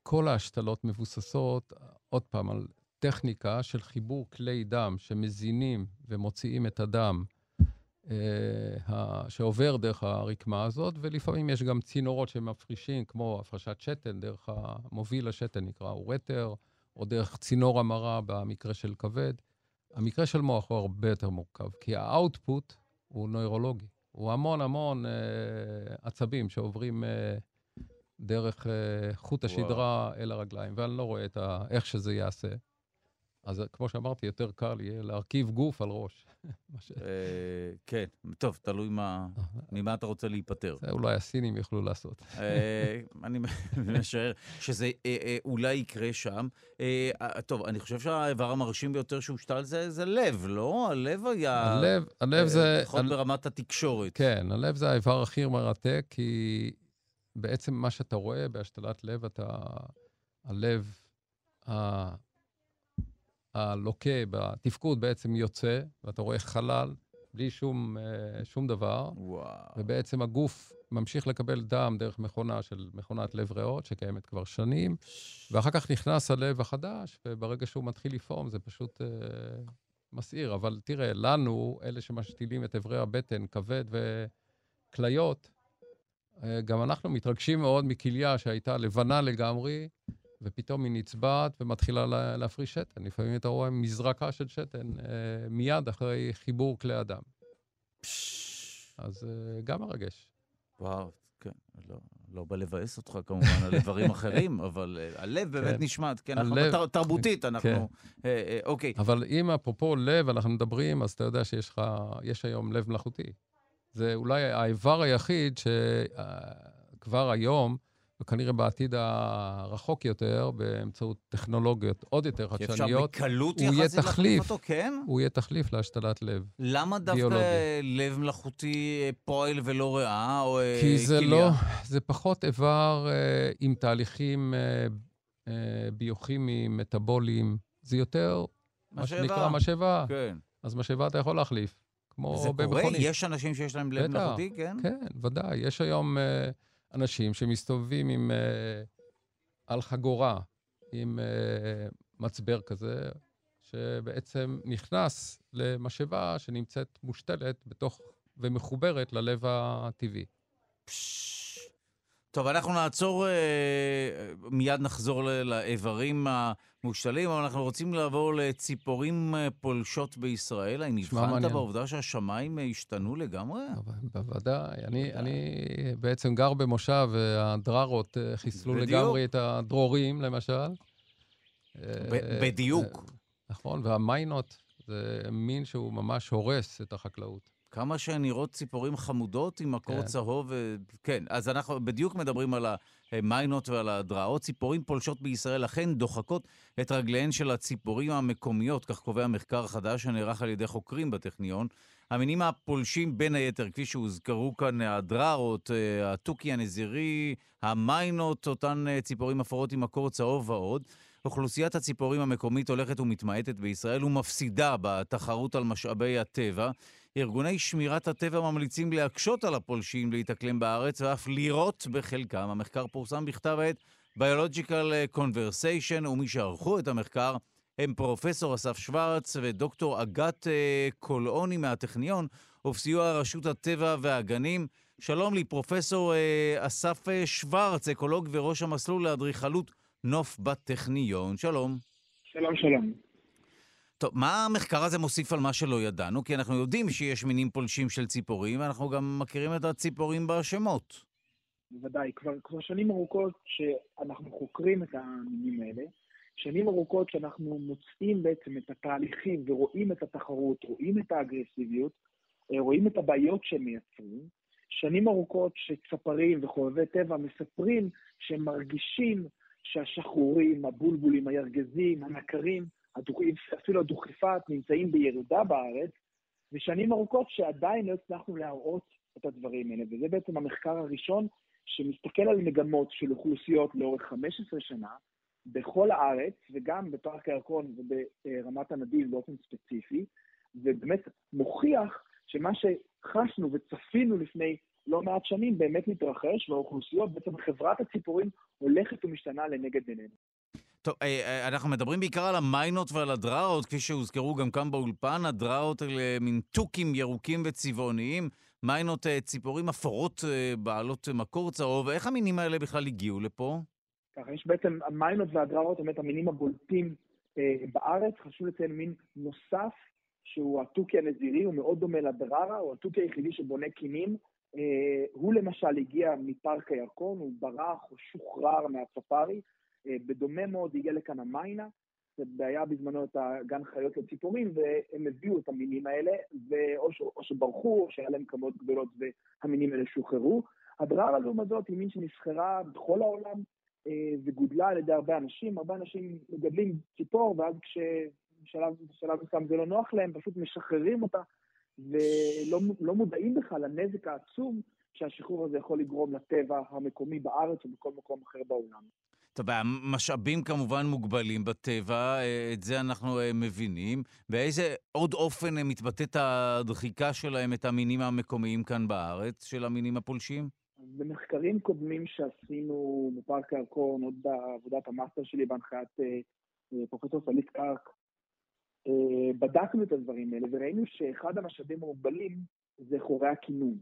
כל ההשתלות מבוססות, עוד פעם, על טכניקה של חיבור כלי דם שמזינים ומוציאים את הדם אה, שעובר דרך הרקמה הזאת, ולפעמים יש גם צינורות שמפרישים, כמו הפרשת שתן, דרך המוביל השתן נקרא אורטר, או דרך צינור המרה במקרה של כבד. המקרה של מוח הוא הרבה יותר מורכב, כי האאוטפוט הוא נוירולוגי. הוא המון המון אה, עצבים שעוברים אה, דרך אה, חוט השדרה וואו. אל הרגליים, ואני לא רואה ה, איך שזה ייעשה. אז כמו שאמרתי, יותר קל יהיה להרכיב גוף על ראש. [laughs] אה, כן, טוב, תלוי ממה אתה רוצה להיפטר. זה אולי הסינים יוכלו לעשות. אה, אני [laughs] משער שזה אה, אולי יקרה שם. טוב, אני חושב שהאיבר המרשים ביותר שהושתל זה לב, לא? הלב היה... הלב, הלב זה... לפחות ברמת התקשורת. כן, הלב זה האיבר הכי מרתק, כי בעצם מה שאתה רואה בהשתלת לב, אתה... הלב... הלוקה בתפקוד בעצם יוצא, ואתה רואה חלל בלי שום, אה, שום דבר. וואו. ובעצם הגוף ממשיך לקבל דם דרך מכונה של מכונת לב ריאות, שקיימת כבר שנים, ואחר כך נכנס הלב החדש, וברגע שהוא מתחיל לפעום זה פשוט אה, מסעיר. אבל תראה, לנו, אלה שמשתילים את אברי הבטן, כבד וכליות, אה, גם אנחנו מתרגשים מאוד מכליה שהייתה לבנה לגמרי, ופתאום היא נצבעת ומתחילה להפריש שתן. לפעמים אתה רואה מזרקה של שתן אה, מיד אחרי חיבור כלי הדם. אז אה, גם מרגש. וואו, כן, לא, לא בא לבאס אותך כמובן על דברים אחרים, [laughs] אבל uh, הלב באמת כן. נשמט, כן, אנחנו הלב, תר, תרבותית, כן. אנחנו... כן. אה, אה, אוקיי. אבל אם אפרופו לב אנחנו מדברים, אז אתה יודע שיש לך, יש היום לב מלאכותי. זה אולי האיבר היחיד שכבר היום, וכנראה בעתיד הרחוק יותר, באמצעות טכנולוגיות עוד יותר חדשניות, הוא יהיה תחליף, אותו, כן? הוא יהיה תחליף להשתלת לב. למה דווקא ביולוגי. לב מלאכותי פועל ולא ריאה או כליה? כי זה כליה? לא, זה פחות איבר אה, עם תהליכים אה, אה, ביוכימיים, מטאבוליים. זה יותר, משאבה. מה שנקרא משאבה. כן. אז משאבה אתה יכול להחליף. כמו זה קורה? יש אנשים שיש להם לב מלאכותי, כן? כן, ודאי. יש היום uh, אנשים שמסתובבים עם... uh, על חגורה, עם uh, מצבר כזה, שבעצם נכנס למשאבה שנמצאת מושתלת בתוך ומחוברת ללב הטבעי. טוב, אנחנו נעצור, מיד נחזור לאיברים מושתלים, אבל אנחנו רוצים לעבור לציפורים אה, פולשות בישראל. האם נבחנת בעובדה שהשמיים אה, השתנו לגמרי? בוודאי. אני, אני בעצם גר במושב, והדררות אה, חיסלו בדיוק. לגמרי את הדרורים, למשל. בדיוק. נכון, והמיינות זה מין שהוא ממש הורס את החקלאות. כמה שהן נראות ציפורים חמודות עם מקור כן. צהוב. כן, אז אנחנו בדיוק מדברים על המיינות ועל הדרעות. ציפורים פולשות בישראל אכן דוחקות את רגליהן של הציפורים המקומיות, כך קובע מחקר חדש שנערך על ידי חוקרים בטכניון. המינים הפולשים בין היתר, כפי שהוזכרו כאן, הדררות, התוכי הנזירי, המיינות, אותן ציפורים אפורות עם מקור צהוב ועוד. אוכלוסיית הציפורים המקומית הולכת ומתמעטת בישראל ומפסידה בתחרות על משאבי הטבע. ארגוני שמירת הטבע ממליצים להקשות על הפולשים להתאקלם בארץ ואף לירות בחלקם. המחקר פורסם בכתב העת Biological Conversation, ומי שערכו את המחקר הם פרופסור אסף שוורץ ודוקטור אגת אה, קולעוני מהטכניון, ובסיוע רשות הטבע והגנים. שלום לי, פרופסור אה, אסף אה, שוורץ, אקולוג וראש המסלול לאדריכלות נוף בטכניון. שלום. שלום, שלום. טוב, מה המחקר הזה מוסיף על מה שלא ידענו? כי אנחנו יודעים שיש מינים פולשים של ציפורים, ואנחנו גם מכירים את הציפורים בשמות. בוודאי. כבר, כבר שנים ארוכות שאנחנו חוקרים את המינים האלה, שנים ארוכות שאנחנו מוצאים בעצם את התהליכים ורואים את התחרות, רואים את האגרסיביות, אה, רואים את הבעיות שהם מייצרים. שנים ארוכות שצפרים וחובבי טבע מספרים שהם מרגישים שהשחרורים, הבולבולים, הירגזים, הנקרים, אפילו הדוכיפת נמצאים בירידה בארץ, ושנים ארוכות שעדיין לא הצלחנו להראות את הדברים האלה. וזה בעצם המחקר הראשון שמסתכל על מגמות של אוכלוסיות לאורך 15 שנה, בכל הארץ, וגם בפארק הירקון וברמת הנדיב באופן ספציפי, ובאמת מוכיח שמה שחשנו וצפינו לפני לא מעט שנים באמת מתרחש, והאוכלוסיות, בעצם חברת הציפורים הולכת ומשתנה לנגד עינינו. טוב, אה, אה, אנחנו מדברים בעיקר על המיינות ועל הדראות, כפי שהוזכרו גם כאן באולפן. הדראות אלה מין תוכים ירוקים וצבעוניים. מיינות אה, ציפורים אפורות בעלות מקור צהוב. איך המינים האלה בכלל הגיעו לפה? ככה, יש בעצם, המיינות והדראות, באמת המינים הבולטים אה, בארץ. חשוב לציין מין נוסף, שהוא התוכי הנזירי, הוא מאוד דומה לדררה, הוא התוכי היחידי שבונה קינים. אה, הוא למשל הגיע מפארק הירקון, הוא ברח, הוא שוחרר מהספארי. אה, בדומה מאוד הגיע לכאן המיינה, זה היה בזמנו את הגן חיות לציפורים, והם הביאו את המינים האלה, או שברחו, או שהיה להם כמות גדולות והמינים האלה שוחררו. הדררה לעומת זאת היא מין שנסחרה בכל העולם אה, וגודלה על ידי הרבה אנשים. הרבה אנשים מגדלים ציפור, ואז כשבשלב מסוים זה לא נוח להם, פשוט משחררים אותה, ולא לא מודעים בכלל לנזק העצום שהשחרור הזה יכול לגרום לטבע המקומי בארץ ובכל מקום אחר בעולם. טוב, המשאבים כמובן מוגבלים בטבע, אה, את זה אנחנו אה, מבינים. באיזה עוד אופן מתבטאת הדחיקה שלהם את המינים המקומיים כאן בארץ, של המינים הפולשים? במחקרים קודמים שעשינו בפארק הירקון, עוד בעבודת המאסטר שלי בהנחיית אה, פרופסור סלית קרק, בדקנו את הדברים האלה וראינו שאחד המשאבים המוגבלים זה חורי הכינון.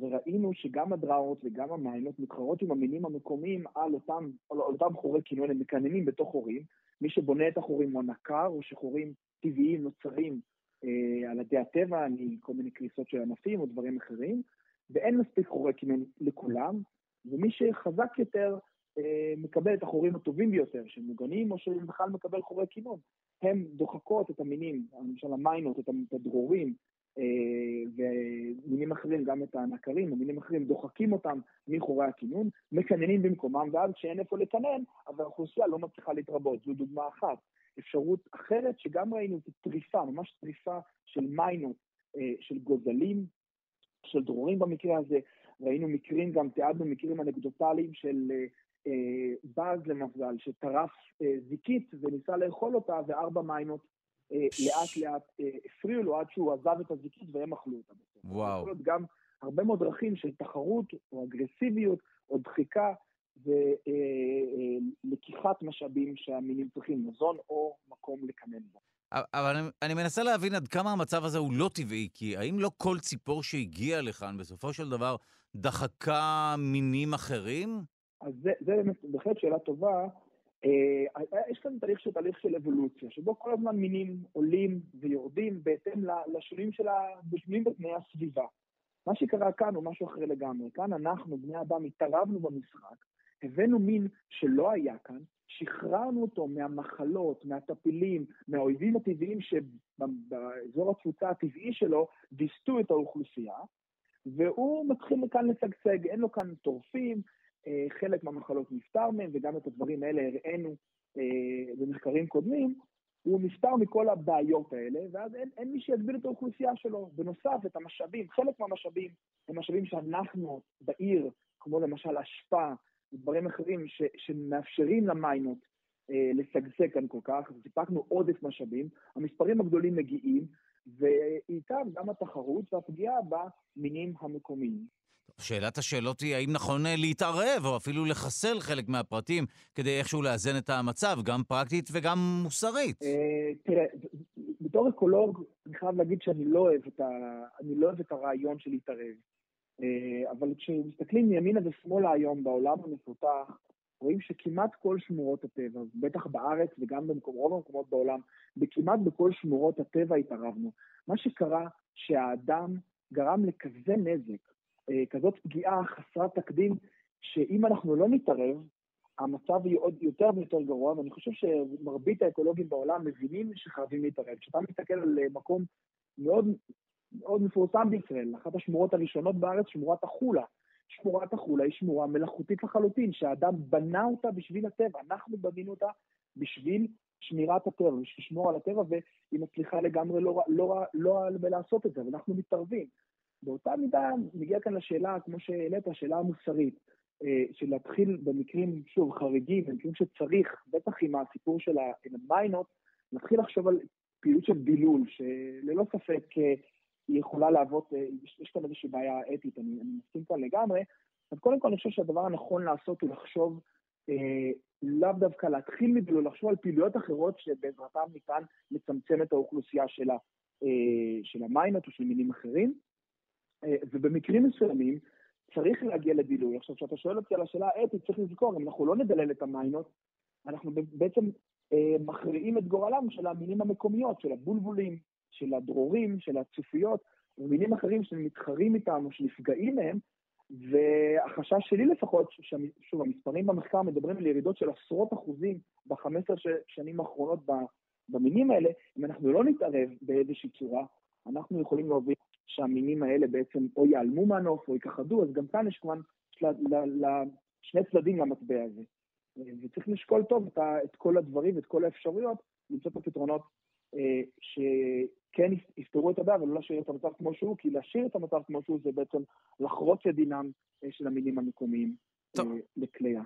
וראינו שגם הדראות וגם המיינות מתחרות עם המינים המקומיים על אותם, על אותם חורי כינון, הם מקננים בתוך חורים. מי שבונה את החורים הוא הנקר, או שחורים טבעיים נוצרים אה, על ידי הטבע, מכל מיני קריסות של ענפים או דברים אחרים. ואין מספיק חורי כינון לכולם, ומי שחזק יותר אה, מקבל את החורים הטובים ביותר, שמוגנים או שבכלל מקבל חורי כינון. הן דוחקות את המינים, למשל המיינות, את הדרורים, אה, ומינים אחרים, גם את הנקרים, ומינים אחרים דוחקים אותם מחורי הכינון, מקננים במקומם, ואז כשאין איפה לקנן, אז האוכלוסייה לא מצליחה להתרבות. זו דוגמה אחת. אפשרות אחרת, שגם ראינו את טריפה, ממש טריפה של מיינות, אה, של גוזלים, של דרורים במקרה הזה. ראינו מקרים, גם תיעדנו מקרים אנקדוטליים של אה, בז למזל, שטרף זיקית וניסה לאכול אותה, וארבע מיינות אה, לאט לאט אה, הפריעו לו עד שהוא עזב את הזיקית והם אכלו אותה. וואו. יכול להיות גם הרבה מאוד דרכים של תחרות או אגרסיביות או דחיקה ולקיחת משאבים שהמינים צריכים, מזון או מקום לקנן בו. אבל אני, אני מנסה להבין עד כמה המצב הזה הוא לא טבעי, כי האם לא כל ציפור שהגיעה לכאן בסופו של דבר דחקה מינים אחרים? אז זה, זה באמת בהחלט שאלה טובה. אה, יש כאן תהליך של תהליך של אבולוציה, שבו כל הזמן מינים עולים ויורדים בהתאם לשינויים של השינויים בתנאי הסביבה. מה שקרה כאן הוא משהו אחר לגמרי. כאן אנחנו, בני אדם, התערבנו במשחק, הבאנו מין שלא היה כאן, שחררנו אותו מהמחלות, מהטפילים, מהאויבים הטבעיים שבאזור התפוצה הטבעי שלו ויסתו את האוכלוסייה, והוא מתחיל כאן לשגשג, אין לו כאן טורפים, חלק מהמחלות נפטר מהם, וגם את הדברים האלה הראינו אה, במחקרים קודמים, הוא נפטר מכל הבעיות האלה, ואז אין, אין מי שיגביל את האוכלוסייה שלו. בנוסף, את המשאבים, חלק מהמשאבים הם משאבים שאנחנו בעיר, כמו למשל אשפה, ודברים אחרים ש, שמאפשרים למיינות אה, לשגשג כאן כל כך, סיפקנו עודף משאבים, המספרים הגדולים מגיעים, ואיתם גם התחרות והפגיעה במינים המקומיים. שאלת השאלות היא האם נכון אה, להתערב, או אפילו לחסל חלק מהפרטים, כדי איכשהו לאזן את המצב, גם פרקטית וגם מוסרית. אה, תראה, בתור אקולוג, אני חייב להגיד שאני לא אוהב את. לא הרעיון של להתערב. אה, אבל כשמסתכלים מימינה ושמאלה היום בעולם המפותח, רואים שכמעט כל שמורות הטבע, בטח בארץ וגם ברוב המקומות בעולם, בכמעט בכל שמורות הטבע התערבנו. מה שקרה, שהאדם גרם לכזה נזק כזאת פגיעה חסרת תקדים, שאם אנחנו לא נתערב, המצב יהיה עוד יותר ויותר גרוע, ואני חושב שמרבית האקולוגים בעולם מבינים שחייבים להתערב. כשאתה מסתכל על אה, מקום מאוד, מאוד מפורסם בישראל, אחת השמורות הראשונות בארץ, שמורת החולה. שמורת החולה היא שמורה מלאכותית לחלוטין, שהאדם בנה אותה בשביל הטבע, אנחנו בנינו אותה בשביל שמירת הטבע, בשביל לשמור על הטבע, והיא מצליחה לגמרי לא, לא, לא, לא לעשות את זה, ואנחנו מתערבים. באותה מידה מגיע כאן לשאלה, כמו שהעלית, השאלה המוסרית, אה, של להתחיל במקרים, שוב, חריגים, במקרים שצריך, בטח עם הסיפור של המיינות, להתחיל לחשוב על פעילות של דילול, שללא ספק אה, היא יכולה להוות, אה, יש, כאן איזושהי בעיה אתית, אני, אני מסכים כאן לגמרי, אז קודם כל אני חושב שהדבר הנכון לעשות הוא לחשוב, אה, לאו דווקא להתחיל מדילול, לחשוב על פעילויות אחרות שבעזרתן ניתן לצמצם את האוכלוסייה של, אה, של המיינות או של מינים אחרים. אה, ובמקרים מסוימים צריך להגיע לדילוי. עכשיו, כשאתה שואל אותי על השאלה האתית, צריך לזכור, אם אנחנו לא נדלל את המיינות, אנחנו בעצם אה, מכריעים את גורלם של המינים המקומיות, של הבולבולים, של הדרורים, של הצופיות, ומינים אחרים שמתחרים איתם או שנפגעים מהם, והחשש שלי לפחות, שוב, המספרים במחקר מדברים על ירידות של עשרות אחוזים ב-15 שנים האחרונות במינים האלה, אם אנחנו לא נתערב באיזושהי צורה, אנחנו יכולים להוביל שהמינים האלה בעצם או ייעלמו מהנוף או ייכחדו, אז גם כאן יש כמובן שני צדדים למטבע הזה. וצריך לשקול טוב את, את כל הדברים ואת כל האפשרויות, למצוא את הפתרונות אה, שכן יפתרו את הבעיה ולא להשאיר את המצב כמו שהוא, כי להשאיר את המצב כמו שהוא זה בעצם לחרוץ את דינם אה, של המינים המקומיים. טוב. אה, לכליה.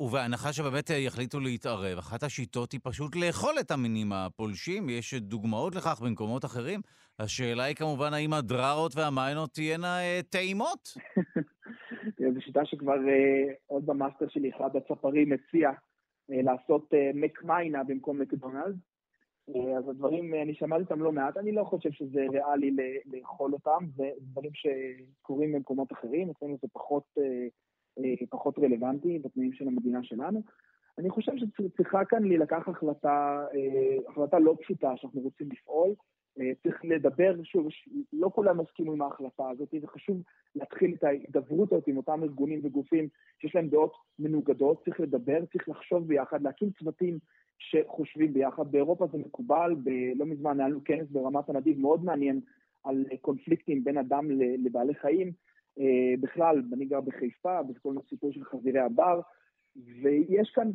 ובהנחה שבאמת יחליטו להתערב, אחת השיטות היא פשוט לאכול את המינים הפולשים, יש דוגמאות לכך במקומות אחרים. השאלה היא כמובן האם הדררות והמיינות תהיינה אה, טעימות. [laughs] זו שיטה שכבר אה, עוד במאסטר שלי, אחד הצפרים הציע אה, לעשות אה, מקמיינה במקום מקדונלד. אה, אז הדברים, אני שמעתי אותם לא מעט, אני לא חושב שזה ריאלי לאכול אותם, זה דברים שקורים במקומות אחרים, אצלנו זה פחות... אה, פחות רלוונטי בתנאים של המדינה שלנו. אני חושב שצריכה כאן להילקח החלטה, אה, החלטה לא פשוטה שאנחנו רוצים לפעול, אה, צריך לדבר, שוב, לא כולם מסכימו עם ההחלטה הזאת, זה חשוב להתחיל את ההידברות הזאת עם אותם ארגונים וגופים שיש להם דעות מנוגדות, צריך לדבר, צריך לחשוב ביחד, להקים צוותים שחושבים ביחד. באירופה זה מקובל, ב- לא מזמן היה לנו כנס ברמת הנדיב מאוד מעניין על קונפליקטים בין אדם לבעלי חיים. אה, בכלל, אני גר בחיפה, בכל מיני סיפור של חזירי הבר, ויש כאן,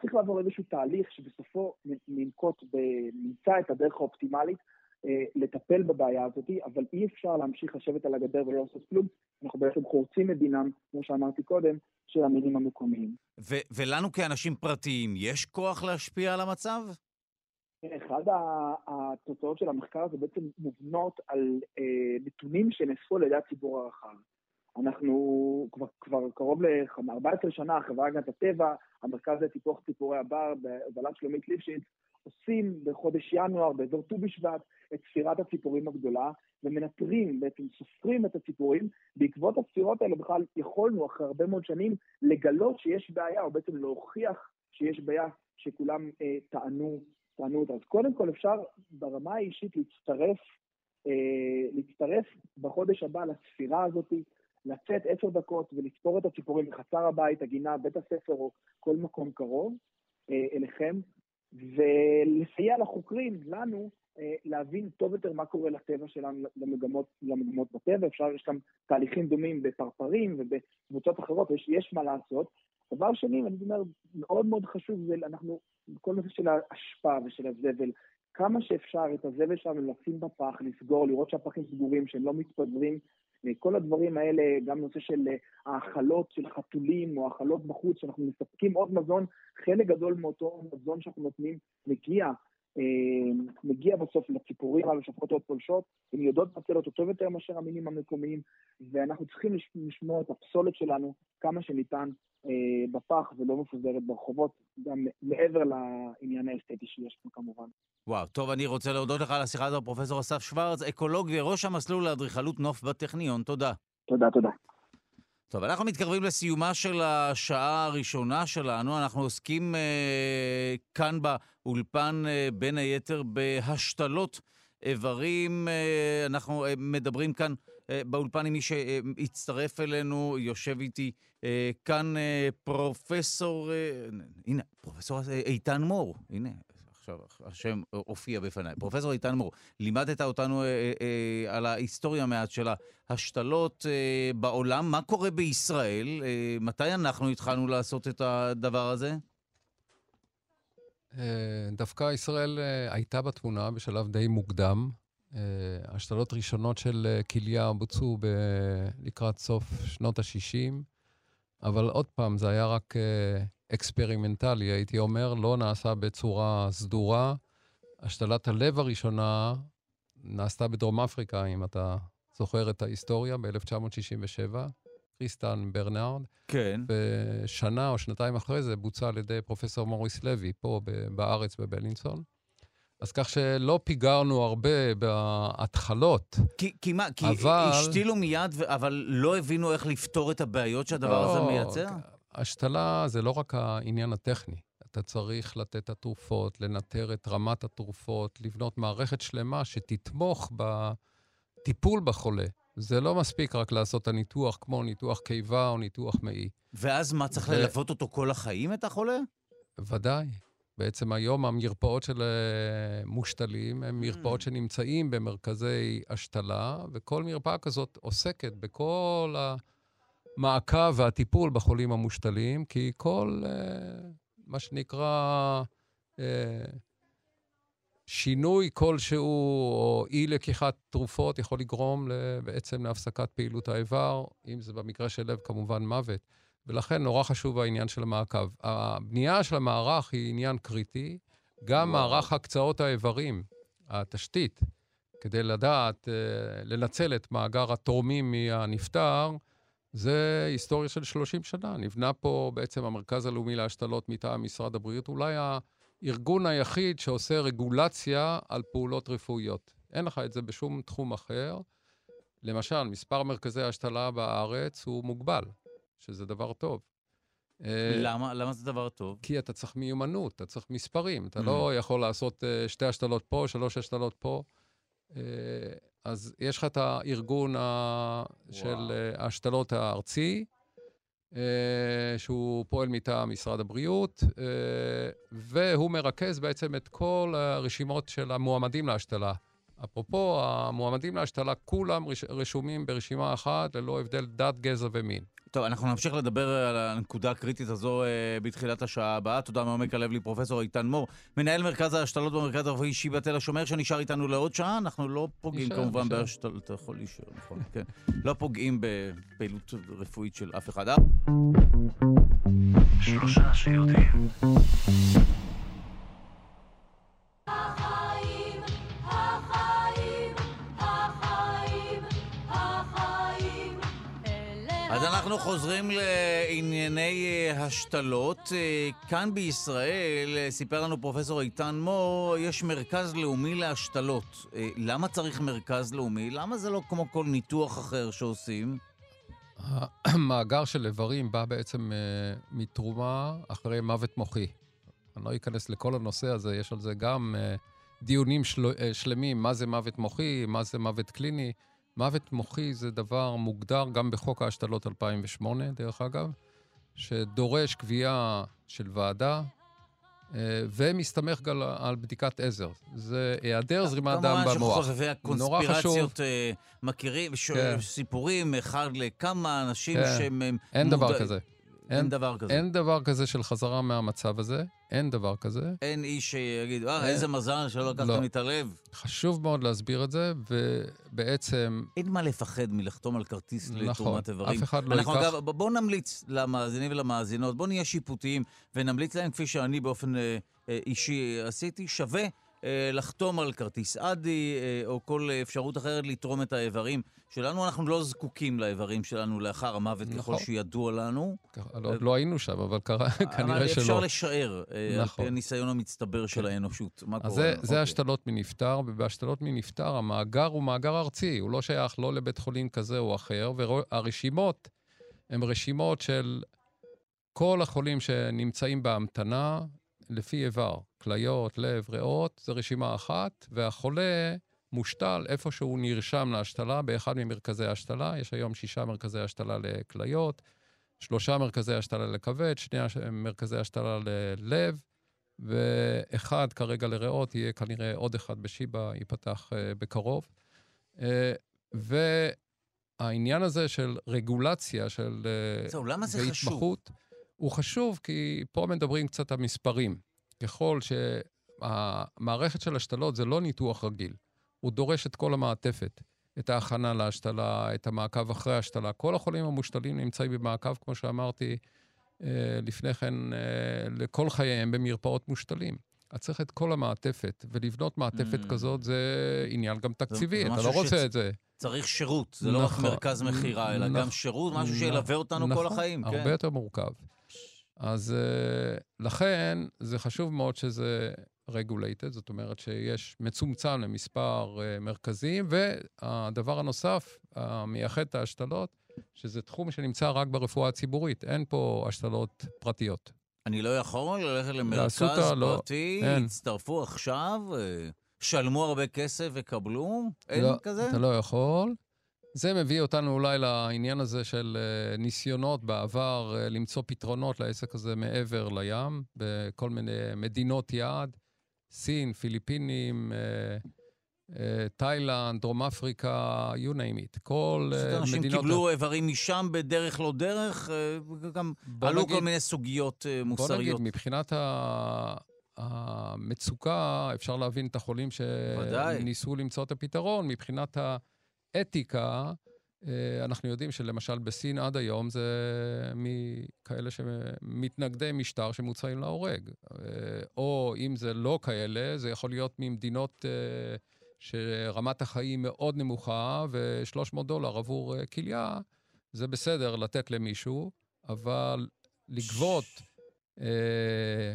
צריך לעבור איזשהו תהליך שבסופו ננקוט, נמצא את הדרך האופטימלית אה, לטפל בבעיה הזאת, אבל אי אפשר להמשיך לשבת על הגדר ולא לעשות כלום. אנחנו בעצם חורצים את דינם, כמו שאמרתי קודם, של המינים המקומיים. ו- ולנו כאנשים פרטיים, יש כוח להשפיע על המצב? אחד התוצאות של המחקר הזה בעצם מובנות על אה, נתונים שנאספו על ידי הציבור הרחב. אנחנו כבר, כבר קרוב ל-14 שנה, חברה הגנת הטבע, המרכז לטיפוח ציפורי הבר בהובלת שלומית ליפשיץ, עושים בחודש ינואר, באזור ט"ו בשבט, את ספירת הציפורים הגדולה, ומנטרים, בעצם סופרים את הציפורים. בעקבות הספירות האלה בכלל יכולנו, אחרי הרבה מאוד שנים, לגלות שיש בעיה, או בעצם להוכיח שיש בעיה שכולם אה, טענו, טענו אותה. אז קודם כל אפשר ברמה האישית להצטרף, אה, להצטרף בחודש הבא לספירה הזאת, לצאת עשר דקות ולספור את הציפורים בחצר הבית, הגינה, בית הספר או כל מקום קרוב אה, אליכם, ולסייע לחוקרים, לנו, אה, להבין טוב יותר מה קורה לטבע שלנו, למגמות, למגמות בטבע. אפשר, יש גם תהליכים דומים בפרפרים ובקבוצות אחרות, יש, יש מה לעשות. דבר שני, אני אומר, מאוד מאוד חשוב, זה אנחנו, כל נושא של האשפה ושל הזבל, כמה שאפשר את הזבל שלנו לשים בפח, לסגור, לראות שהפחים סגורים, שהם לא מתפזרים. כל הדברים האלה, גם נושא של אה, האכלות של חתולים או האכלות בחוץ, שאנחנו מספקים עוד מזון, חלק גדול מאותו מזון שאנחנו נותנים מגיע מגיע בסוף לציפורים האלו שהופכות להיות פולשות, הן יודעות לנצל אותו טוב יותר מאשר המינים המקומיים, ואנחנו צריכים לשמור את הפסולת שלנו כמה שניתן אה, בפח ולא מפוזרת ברחובות, גם מעבר לעניין האסתטי שיש פה כמובן. וואו, טוב, אני רוצה להודות לך על השיחה הזאת, פרופ' אסף שוורץ, אקולוג וראש המסלול לאדריכלות נוף בטכניון. תודה. תודה, תודה. טוב, אנחנו מתקרבים לסיומה של השעה הראשונה שלנו. אנחנו עוסקים אה, כאן באולפן, אה, בין היתר, בהשתלות איברים. אה, אנחנו אה, מדברים כאן אה, באולפן עם מי שהצטרף אלינו, יושב איתי אה, כאן אה, פרופסור, אה, הנה, פרופסור איתן מור. הנה, עכשיו השם הופיע בפניי. פרופסור איתן מור, לימדת אותנו אה, אה, אה, על ההיסטוריה מעט של ההשתלות בעולם. מה קורה בישראל? מתי אנחנו התחלנו לעשות את הדבר הזה? דווקא ישראל הייתה בתמונה בשלב די מוקדם. השתלות ראשונות של כליה בוצעו לקראת סוף שנות ה-60, אבל עוד פעם, זה היה רק אקספרימנטלי, הייתי אומר, לא נעשה בצורה סדורה. השתלת הלב הראשונה נעשתה בדרום אפריקה, אם אתה זוכר את ההיסטוריה, ב-1967, כריסטיאן ברנארד. כן. ושנה או שנתיים אחרי זה בוצע על ידי פרופסור מוריס לוי, פה בארץ בבלינסון. אז כך שלא פיגרנו הרבה בהתחלות. כי, כי מה, כי אבל... השתילו מיד, אבל לא הבינו איך לפתור את הבעיות שהדבר לא, הזה מייצר? השתלה זה לא רק העניין הטכני. אתה צריך לתת את התרופות, לנטר את רמת התרופות, לבנות מערכת שלמה שתתמוך בטיפול בחולה. זה לא מספיק רק לעשות את הניתוח כמו ניתוח קיבה או ניתוח מעי. ואז מה, צריך ו... ללוות אותו כל החיים, את החולה? ודאי. בעצם היום המרפאות של אה, מושתלים הן מרפאות mm. שנמצאים במרכזי השתלה, וכל מרפאה כזאת עוסקת בכל ה... המעקב והטיפול בחולים המושתלים, כי כל uh, מה שנקרא uh, שינוי כלשהו או אי לקיחת תרופות יכול לגרום בעצם להפסקת פעילות האיבר, אם זה במקרה של לב כמובן מוות. ולכן נורא חשוב העניין של המעקב. הבנייה של המערך היא עניין קריטי, גם. מערך הקצאות האיברים, התשתית, כדי לדעת, uh, לנצל את מאגר התורמים מהנפטר, זה היסטוריה של 30 שנה. נבנה פה בעצם המרכז הלאומי להשתלות מטעם משרד הבריאות, אולי הארגון היחיד שעושה רגולציה על פעולות רפואיות. אין לך את זה בשום תחום אחר. למשל, מספר מרכזי ההשתלה בארץ הוא מוגבל, שזה דבר טוב. אה, למה? למה זה דבר טוב? כי אתה צריך מיומנות, אתה צריך מספרים. אתה mm. לא יכול לעשות uh, שתי השתלות פה, שלוש השתלות פה. אז יש לך את הארגון ה... של ההשתלות הארצי, שהוא פועל מטעם משרד הבריאות, והוא מרכז בעצם את כל הרשימות של המועמדים להשתלה. אפרופו, המועמדים להשתלה כולם רשומים ברשימה אחת, ללא הבדל דת, גזע ומין. טוב, אנחנו נמשיך לדבר על הנקודה הקריטית הזו אה, בתחילת השעה הבאה. תודה מעומק הלב לי, פרופסור איתן מור, מנהל מרכז ההשתלות במרכז הרפואי שיבא תל השומר, שנשאר איתנו לעוד שעה. אנחנו לא פוגעים נשאר, כמובן בהשתלות, אתה יכול להישאר, נכון, כן. לא פוגעים בפעילות רפואית של אף אחד. שלושה שיודעים. אז אנחנו חוזרים לענייני אה, השתלות. אה, כאן בישראל, אה, סיפר לנו פרופסור איתן מור, יש מרכז לאומי להשתלות. למה צריך מרכז לאומי? למה זה לא כמו כל ניתוח אחר שעושים? המאגר של איברים בא בעצם מתרומה אחרי מוות מוחי. אני לא אכנס לכל הנושא הזה, יש על זה גם דיונים של... שלמים, מה זה מוות מוחי, מה זה מוות קליני. מוות מוחי זה דבר מוגדר גם בחוק ההשתלות 2008, דרך אגב, שדורש קביעה של ועדה, אה, ומסתמך גם על בדיקת עזר. זה היעדר זרימת דם במוח. כמובן שחובבי הקונספירציות אה, מכירים, כן. סיפורים אחד לכמה אנשים כן. שהם... אין דבר כזה. אין, אין דבר כזה. אין דבר כזה של חזרה מהמצב הזה, אין דבר כזה. אין איש שיגיד, אה, איזה מזל שלא לקחתם לא. את הלב. חשוב מאוד להסביר את זה, ובעצם... אין מה לפחד מלחתום על כרטיס נכון, לתרומת איברים. אף אחד לא ייקח... אגב, בואו נמליץ למאזינים ולמאזינות, בואו נהיה שיפוטיים, ונמליץ להם, כפי שאני באופן אה, אה, אישי עשיתי, שווה אה, לחתום על כרטיס אדי אה, או כל אפשרות אחרת לתרום את האיברים שלנו. אנחנו לא זקוקים לאיברים שלנו לאחר המוות נכון. ככל שידוע לנו. לא, לא היינו שם, אבל קרה, [laughs] כנראה שלא. אפשר לשער, נכון. על פי הניסיון המצטבר של כן. האנושות. מה קורה? זה, זה אוקיי. השתלות מנפטר, ובהשתלות מנפטר המאגר הוא מאגר ארצי, הוא לא שייך לא לבית חולים כזה או אחר, והרשימות הן רשימות של כל החולים שנמצאים בהמתנה, לפי איבר, כליות, לב, ריאות, זו רשימה אחת, והחולה מושתל איפה שהוא נרשם להשתלה באחד ממרכזי ההשתלה. יש היום שישה מרכזי השתלה לכליות, שלושה מרכזי השתלה לכבד, שני מרכזי השתלה ללב, ואחד כרגע לריאות, יהיה כנראה עוד אחד בשיבא, ייפתח uh, בקרוב. Uh, והעניין הזה של רגולציה, של... Uh, זהו, למה זה חשוב? הוא חשוב כי פה מדברים קצת על מספרים. ככל שהמערכת של השתלות זה לא ניתוח רגיל, הוא דורש את כל המעטפת. את ההכנה להשתלה, את המעקב אחרי ההשתלה. כל החולים המושתלים נמצאים במעקב, כמו שאמרתי אה, לפני כן, אה, לכל חייהם במרפאות מושתלים. אז צריך את כל המעטפת, ולבנות מעטפת mm. כזאת זה עניין גם תקציבי, זה, אתה לא רוצה שצ... את זה. צריך שירות, זה נכון, לא רק נכון. מרכז מכירה, אלא נכון, גם שירות, משהו נכון, שילווה אותנו נכון, כל החיים. הרבה כן. יותר מורכב. אז uh, לכן זה חשוב מאוד שזה regulated, זאת אומרת שיש מצומצם למספר uh, מרכזים, והדבר הנוסף, המייחד את ההשתלות, שזה תחום שנמצא רק ברפואה הציבורית, אין פה השתלות פרטיות. אני לא יכול ללכת למרכז לא. פרטי, לא, יצטרפו עכשיו, אה, שלמו הרבה כסף וקבלו? אין לא, כזה? אתה לא יכול. זה מביא אותנו אולי לעניין הזה של אה, ניסיונות בעבר אה, למצוא פתרונות לעסק הזה מעבר לים, בכל מיני מדינות יעד, סין, פיליפינים, אה, תאילנד, דרום אפריקה, you name it. כל מדינות... אנשים קיבלו איברים משם בדרך לא דרך, גם עלו נגיד, כל מיני סוגיות מוסריות. בוא נגיד, מבחינת ה... המצוקה, אפשר להבין את החולים שניסו למצוא את הפתרון. מבחינת ה... אתיקה, אה, אנחנו יודעים שלמשל בסין עד היום זה מכאלה שמתנגדי משטר שמוצאים להורג. אה, או אם זה לא כאלה, זה יכול להיות ממדינות אה, שרמת החיים מאוד נמוכה ו-300 דולר עבור כליה, זה בסדר לתת למישהו, אבל לגבות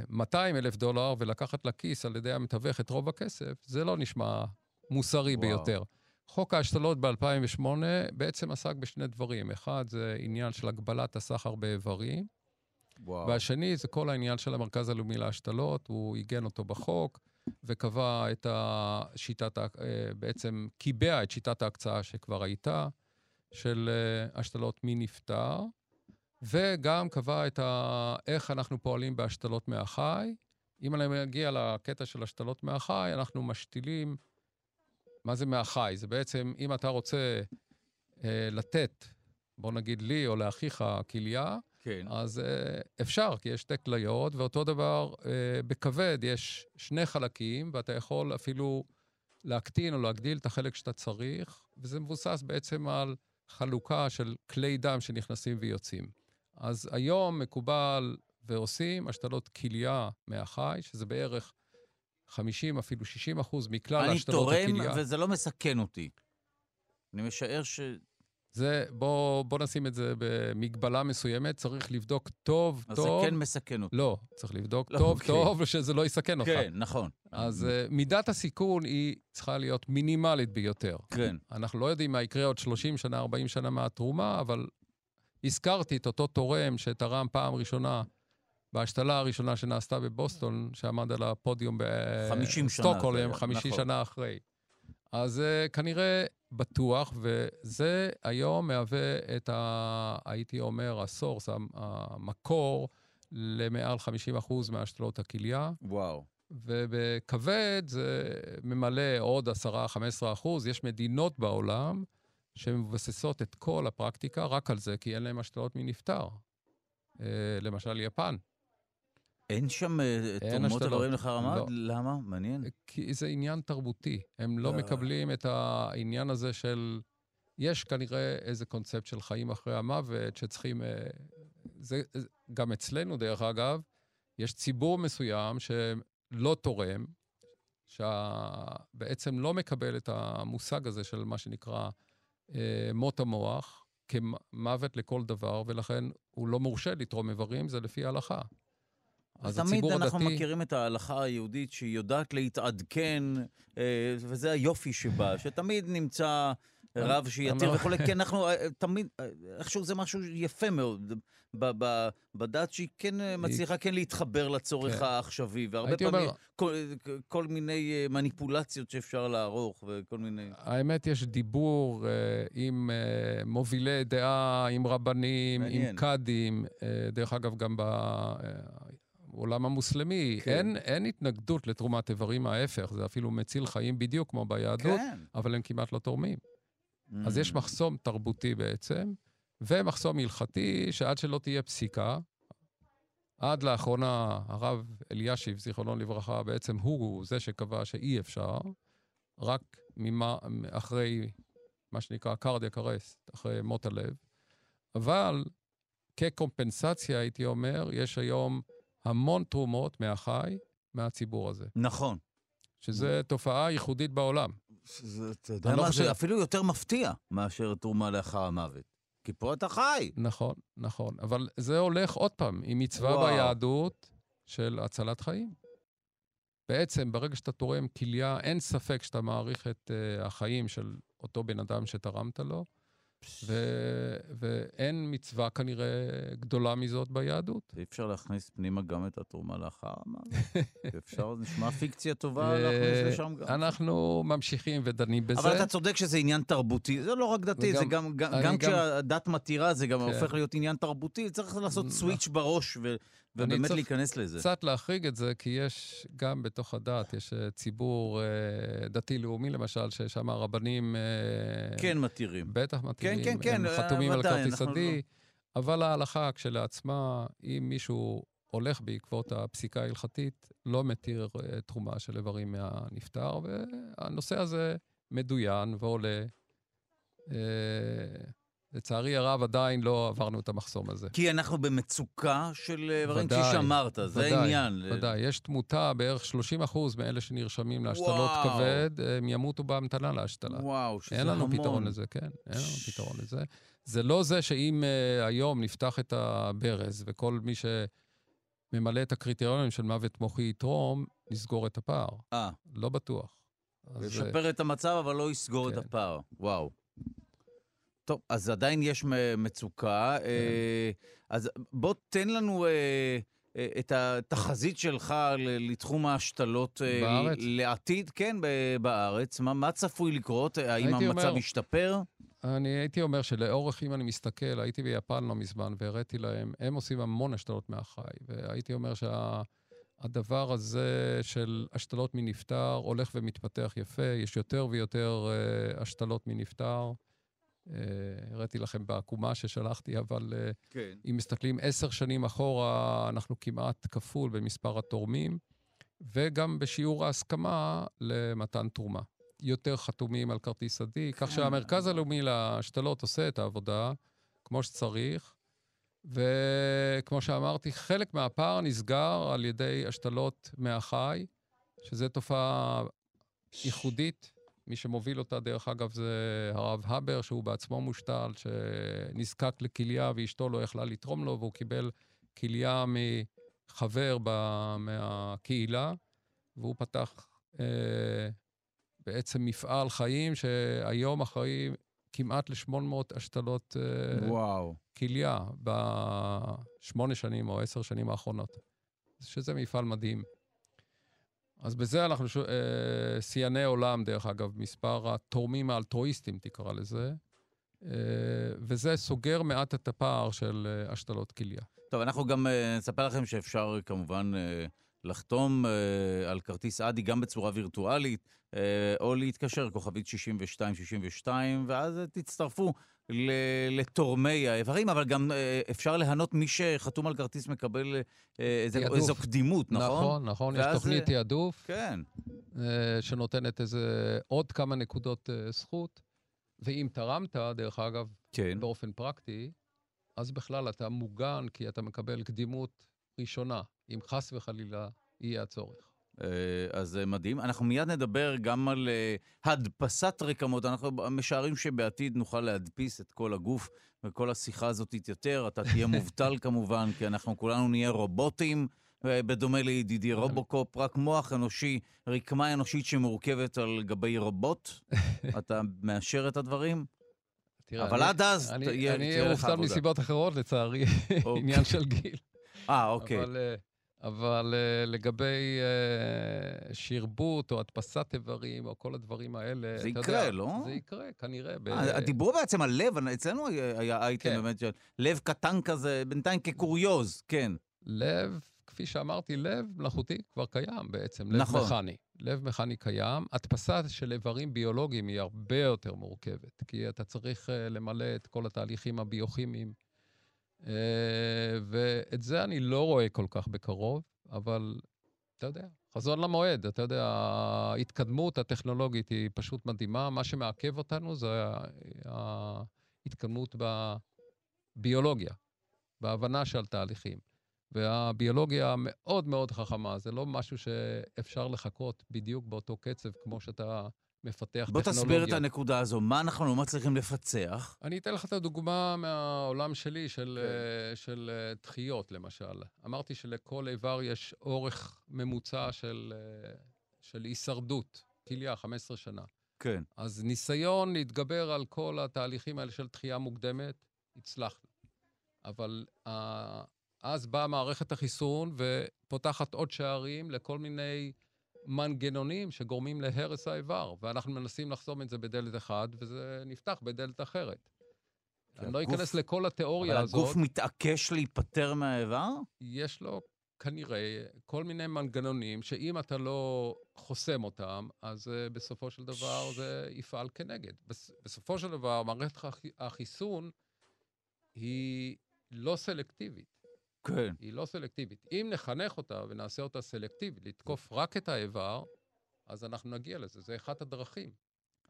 200 אלף דולר ולקחת לכיס על ידי המתווך את רוב הכסף, זה לא נשמע מוסרי וואו. ביותר. חוק ההשתלות ב-2008 בעצם עסק בשני דברים. אחד זה עניין של הגבלת הסחר באיברים, וואו. והשני זה כל העניין של המרכז הלאומי להשתלות, הוא עיגן אותו בחוק. וקבע את השיטת, אה, בעצם קיבע את שיטת ההקצאה שכבר הייתה, של אה, השתלות מי נפטר, וגם קבע את ה... איך אנחנו פועלים בהשתלות מהחי. אם אני מגיע לקטע של השתלות מהחי, אנחנו משתילים... מה זה מהחי? זה בעצם, אם אתה רוצה אה, לתת, בוא נגיד לי או לאחיך כליה, כן. אז אה, אפשר, כי יש שתי כליות, ואותו דבר אה, בכבד יש שני חלקים, ואתה יכול אפילו להקטין או להגדיל את החלק שאתה צריך, וזה מבוסס בעצם על חלוקה של כלי דם שנכנסים ויוצאים. אז היום מקובל ועושים השתלות כליה מהחי, שזה בערך 50, אפילו 60 אחוז מכלל אני השתלות תורם, הכליה. וזה לא מסכן אותי. אני משער ש... זה, בוא, בוא נשים את זה במגבלה מסוימת, צריך לבדוק טוב, אז זה טוב. כן מסכן אותי. לא, צריך לבדוק לא, טוב, אוקיי. טוב, שזה לא יסכן אותך. כן, נכון. אז uh, מידת הסיכון היא צריכה להיות מינימלית ביותר. כן. אנחנו לא יודעים מה יקרה עוד 30 שנה, 40 שנה מהתרומה, אבל הזכרתי את אותו תורם שתרם פעם ראשונה בהשתלה הראשונה שנעשתה בבוסטון, שעמד על הפודיום 50 שנה זה בסטוקהולם, היה, 50 נכון. שנה אחרי. אז uh, כנראה בטוח, וזה היום מהווה את ה... הייתי אומר, הסורס, המ- המקור למעל 50% מהשתלות הכליה. וואו. ובכבד זה ממלא עוד 10-15 אחוז. יש מדינות בעולם שמבססות את כל הפרקטיקה רק על זה, כי אין להם השתלות מנפטר. אה, למשל, יפן. אין שם אה, תרומות. איברים לחרמד? לא. למה? מעניין. כי זה עניין תרבותי. הם לא אה. מקבלים את העניין הזה של... יש כנראה איזה קונספט של חיים אחרי המוות שצריכים... אה, זה זה- גם אצלנו, דרך אגב, יש ציבור מסוים שלא תורם, שבעצם לא מקבל את המושג הזה של מה שנקרא אה, מות המוח כמוות לכל דבר, ולכן הוא לא מורשה לתרום איברים, זה לפי ההלכה. אז תמיד אנחנו הדתי... מכירים את ההלכה היהודית שהיא יודעת להתעדכן, אה, וזה היופי שבה, שתמיד נמצא רב שיתיר וכולי, כי אנחנו אה, תמיד, אה, איכשהו זה משהו יפה מאוד, ב- ב- בדת שהיא כן מצליחה כן להתחבר לצורך כן. העכשווי, והרבה פעמים אומר- כל- כל מיני מניפולציות שאפשר לערוך, וכל מיני... האמת, יש דיבור עם מובילי דעה, עם רבנים, מעניין. עם קאדים, דרך אגב, גם בעולם המוסלמי. כן. אין, אין התנגדות לתרומת איברים, ההפך, זה אפילו מציל חיים בדיוק כמו ביהדות, כן. אבל הם כמעט לא תורמים. אז Mm. יש מחסום תרבותי בעצם, ומחסום הלכתי, שעד שלא תהיה פסיקה, עד לאחרונה הרב אלישיב, זיכרונו לברכה, בעצם הוא זה שקבע שאי אפשר, רק ממה, אחרי מה שנקרא קרדיאק ארסט, אחרי מות הלב. אבל כקומפנסציה, הייתי אומר, יש היום המון תרומות מהחי, מהציבור הזה, נכון. שזו תופעה ייחודית בעולם. זה, אתה יודע לא מה, חושב- זה אפילו יותר מפתיע מאשר תרומה לאחר המוות. כי פה אתה חי. נכון, נכון. אבל זה הולך עוד פעם עם מצווה וואו. ביהדות של הצלת חיים. בעצם, ברגע שאתה תורם כליה, אין ספק שאתה מעריך את uh, החיים של אותו בן אדם שתרמת לו, ו- ואין מצווה כנראה גדולה מזאת ביהדות. אי אפשר להכניס פנימה גם את התרומה לאחר המוות? [laughs] אפשר, נשמע פיקציה טובה להכניס לשם גם. אנחנו ממשיכים ודנים בזה. אבל אתה צודק שזה עניין תרבותי, זה לא רק דתי, וגם- זה גם, גם, גם כשהדת מתירה זה גם כן. הופך להיות עניין תרבותי, צריך לעשות. סוויץ' בראש ו, ובאמת להיכנס לזה. קצת להחריג את זה, כי יש גם בתוך הדת, יש אה, ציבור אה, דתי-לאומי למשל, ששם הרבנים... אה, כן מתירים. בטח מתאימים, כן, כן, הם אה, חתומים על כרטיס עדי, אבל ההלכה כשלעצמה, אם מישהו הולך בעקבות הפסיקה ההלכתית, לא מתיר אה, תרומה של איברים מהנפטר, והנושא הזה מדוין ועולה. אה, לצערי הרב, עדיין לא עברנו את המחסום הזה. כי אנחנו במצוקה של איברים, כפי ודאי, שאמרת, זה ודאי, העניין. ודאי, יש תמותה, בערך 30 אחוז מאלה שנרשמים להשתלות וואו. כבד, הם ימותו בהמתנה להשתלה. וואו, שזה אין לנו המון. פתרון לזה, כן, אין לנו פתרון לזה. זה לא זה שאם uh, היום נפתח את הברז וכל מי שממלא את הקריטריונים של מוות מוחי יתרום, נסגור את הפער. אה, לא בטוח. אז, אה, את המצב, אבל לא יסגור את כן. הפער. וואו. טוב, אז עדיין יש מצוקה. אה, אז בוא תן לנו אה, אה, את התחזית שלך לתחום ההשתלות בארץ? לעתיד, כן, בארץ. מה, מה צפוי לקרות? האם המצב אומר- ישתפר? אני הייתי אומר שלאורך, אם אני מסתכל, הייתי ביפן לא מזמן והראיתי להם, הם עושים המון השתלות מהחי, והייתי אומר שהדבר הזה של השתלות מנפטר הולך ומתפתח יפה, יש יותר ויותר uh, השתלות מנפטר. Uh, הראיתי לכם בעקומה ששלחתי, אבל uh, כן. אם מסתכלים עשר שנים אחורה, אנחנו כמעט כפול במספר התורמים, וגם בשיעור ההסכמה למתן תרומה. יותר חתומים על כרטיס עדי, כך שהמרכז הלאומי להשתלות עושה את העבודה כמו שצריך, וכמו שאמרתי, חלק מהפער נסגר על ידי השתלות מהחי, שזו תופעה ייחודית. מי שמוביל אותה, דרך אגב, זה הרב הבר, שהוא בעצמו מושתל, שנזקק לכליה ואשתו לא יכלה לתרום לו, והוא קיבל כליה מחבר ב- מהקהילה, והוא פתח אה, בעצם מפעל חיים שהיום אחראי כמעט ל-800 השתלות אה, וואו. כליה בשמונה שנים או עשר שנים האחרונות, שזה מפעל מדהים. אז בזה אנחנו ש... אה, שיאני עולם, דרך אגב, מספר התורמים האלטרואיסטים, תקרא לזה, אה, וזה סוגר מעט את הפער של אה, השתלות כליה. טוב, אנחנו גם אה, נספר לכם שאפשר כמובן אה, לחתום אה, על כרטיס אדי גם בצורה וירטואלית, אה, או להתקשר, כוכבית 6262, ואז תצטרפו ל- לתורמי האיברים, אבל גם אה, אפשר ליהנות, מי שחתום על כרטיס מקבל אה, איזה-. איזו קדימות, נכון? נכון, נכון, יש ואז, תוכנית תעדוף. כן. אה, שנותנת איזה עוד כמה נקודות אה, זכות. ואם תרמת, דרך אגב, כן. באופן פרקטי, אז בכלל אתה מוגן כי אתה מקבל קדימות ראשונה, אם חס וחלילה יהיה הצורך. אה, אז זה מדהים. אנחנו מיד נדבר גם על אה, הדפסת רקמות. אנחנו משערים שבעתיד נוכל להדפיס את כל הגוף, וכל השיחה הזאת תתייתר. אתה תהיה [laughs] מובטל כמובן, כי אנחנו כולנו נהיה רובוטים, אה, בדומה לידידי רובוקופ, רק מוח אנושי, רקמה אנושית שמורכבת על גבי רובוט. [laughs] אתה מאשר את הדברים? תראה, אבל אני- עד אז אני תהיה אני תהיה לך מובטל עבודה. מסיבות אחרות, לצערי, [laughs] אוקיי. עניין של גיל. אה, אוקיי. אבל, אה, אבל אה, לגבי אה, שרבוט או הדפסת איברים או כל הדברים האלה, זה יקרה, יודע, לא? זה יקרה, כנראה. ב- דיברו בעצם על לב, אצלנו היה אייטם כן. באמת לב קטן כזה, בינתיים כקוריוז, כן. לב, כפי שאמרתי, לב מלאכותי כבר קיים בעצם, לב נכון. מכני. לב מכני קיים. הדפסה של איברים ביולוגיים היא הרבה יותר מורכבת, כי אתה צריך למלא את כל התהליכים הביוכימיים, ואת זה אני לא רואה כל כך בקרוב, אבל אתה יודע, חזון למועד, אתה יודע, ההתקדמות הטכנולוגית היא פשוט מדהימה. מה שמעכב אותנו זה ההתקדמות בביולוגיה, בהבנה של תהליכים. והביולוגיה מאוד מאוד חכמה, זה לא משהו שאפשר לחכות בדיוק באותו קצב כמו שאתה מפתח בוא טכנולוגיה. תסביר את הנקודה הזו, מה אנחנו לא מצליחים לפצח? אני אתן לך את הדוגמה מהעולם שלי, של, כן. אה, של אה, דחיות, למשל. אמרתי שלכל איבר יש אורך ממוצע של, אה, של הישרדות, כליה, 15 שנה. כן. אז ניסיון להתגבר על כל התהליכים האלה של דחייה מוקדמת, הצלחנו. אבל אז באה מערכת החיסון ופותחת עוד שערים לכל מיני מנגנונים שגורמים להרס האיבר, ואנחנו מנסים לחסום את זה בדלת אחת, וזה נפתח בדלת אחרת. אני לא אכנס לכל התיאוריה אבל הזאת. הגוף מתעקש להיפטר מהאיבר? יש לו כנראה כל מיני מנגנונים שאם אתה לא חוסם אותם, אז uh, בסופו של דבר זה יפעל כנגד. בס, בסופו של דבר, מערכת הח- החיסון היא לא סלקטיבית. כן. היא לא סלקטיבית. אם נחנך אותה ונעשה אותה סלקטיבית, לתקוף רק את האיבר, אז אנחנו נגיע לזה. זה אחת הדרכים.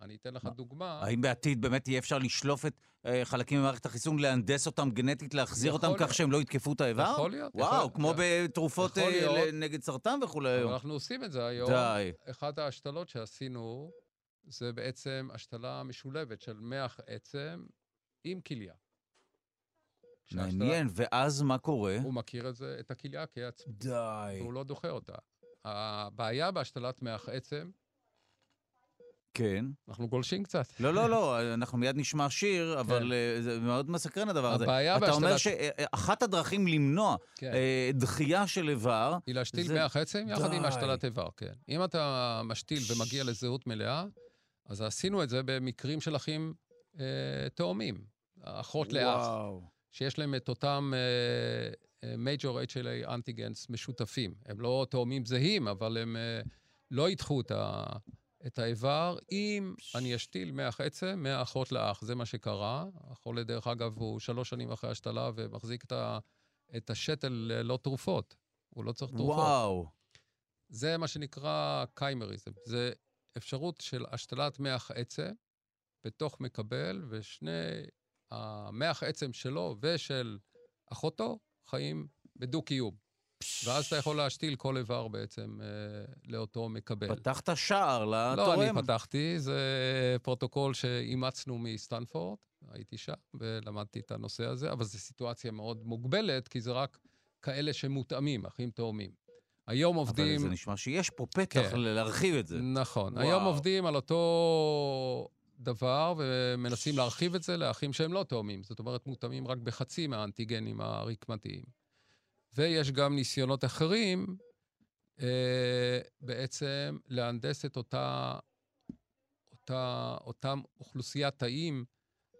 אני אתן לך דוגמה. האם בעתיד באמת יהיה אפשר לשלוף את אה, חלקים ממערכת החיסון, להנדס אותם גנטית, להחזיר אותם כך להיות. שהם לא יתקפו את האיבר? יכול להיות. וואו, יכול- כמו בתרופות יכול אה, להיות. נגד סרטן וכולי היום. אנחנו עושים את זה היום. די. אחת ההשתלות שעשינו, זה בעצם השתלה משולבת של מח עצם עם כליה. מעניין, ואז מה קורה? הוא מכיר את זה, את הכליה כעצמו, די. והוא לא דוחה אותה. הבעיה בהשתלת מח עצם, כן. אנחנו גולשים קצת. לא, לא, לא, אנחנו מיד נשמע שיר, אבל אה, זה מאוד מסקרן הדבר הזה. הבעיה אתה אומר בהשתלת- שאחת הדרכים למנוע כן. אה, דחייה של איבר, היא להשתיל זה- מח עצם יחד עם די. השתלת איבר, כן. אם אתה משתיל ומגיע לזהות מלאה, אז עשינו את זה במקרים של אחים אה, תאומים, אחות לאח, וואו. שיש להם את אותם מייג'ור HLA אנטיגנס משותפים. הם לא תאומים זהים, אבל הם אה, לא ידחו את, ה, את האיבר אם אני אשתיל מח עצם מהאחות לאח. זה מה שקרה. החולה, דרך אגב, הוא שלוש שנים אחרי השתלה ומחזיק את, ה, את השתל ללא תרופות. הוא לא צריך תרופות. וואו. זה מה שנקרא קיימריזם. זה אפשרות של השתלת מח עצם בתוך מקבל, ושני המח עצם שלו ושל אחותו חיים בדו-קיום. ואז אתה יכול להשתיל כל איבר בעצם אה, לאותו מקבל. פתחת שער לא, לתורם. אני פתחתי, זה פרוטוקול שאימצנו מסטנפורד, הייתי שם ולמדתי את הנושא הזה, אבל זו סיטואציה מאוד מוגבלת, כי זה רק כאלה שמותאמים, אחים תאומים. היום אבל עובדים... זה נשמע שיש פה פתח כן. להרחיב את זה. נכון. וואו. היום עובדים על אותו דבר ומנסים להרחיב את זה לאחים שהם לא תאומים. זאת אומרת, מותאמים רק בחצי מהאנטיגנים הרקמתיים. ויש גם ניסיונות אחרים אה, בעצם להנדס את אותה, אותה, אותם אוכלוסיית תאים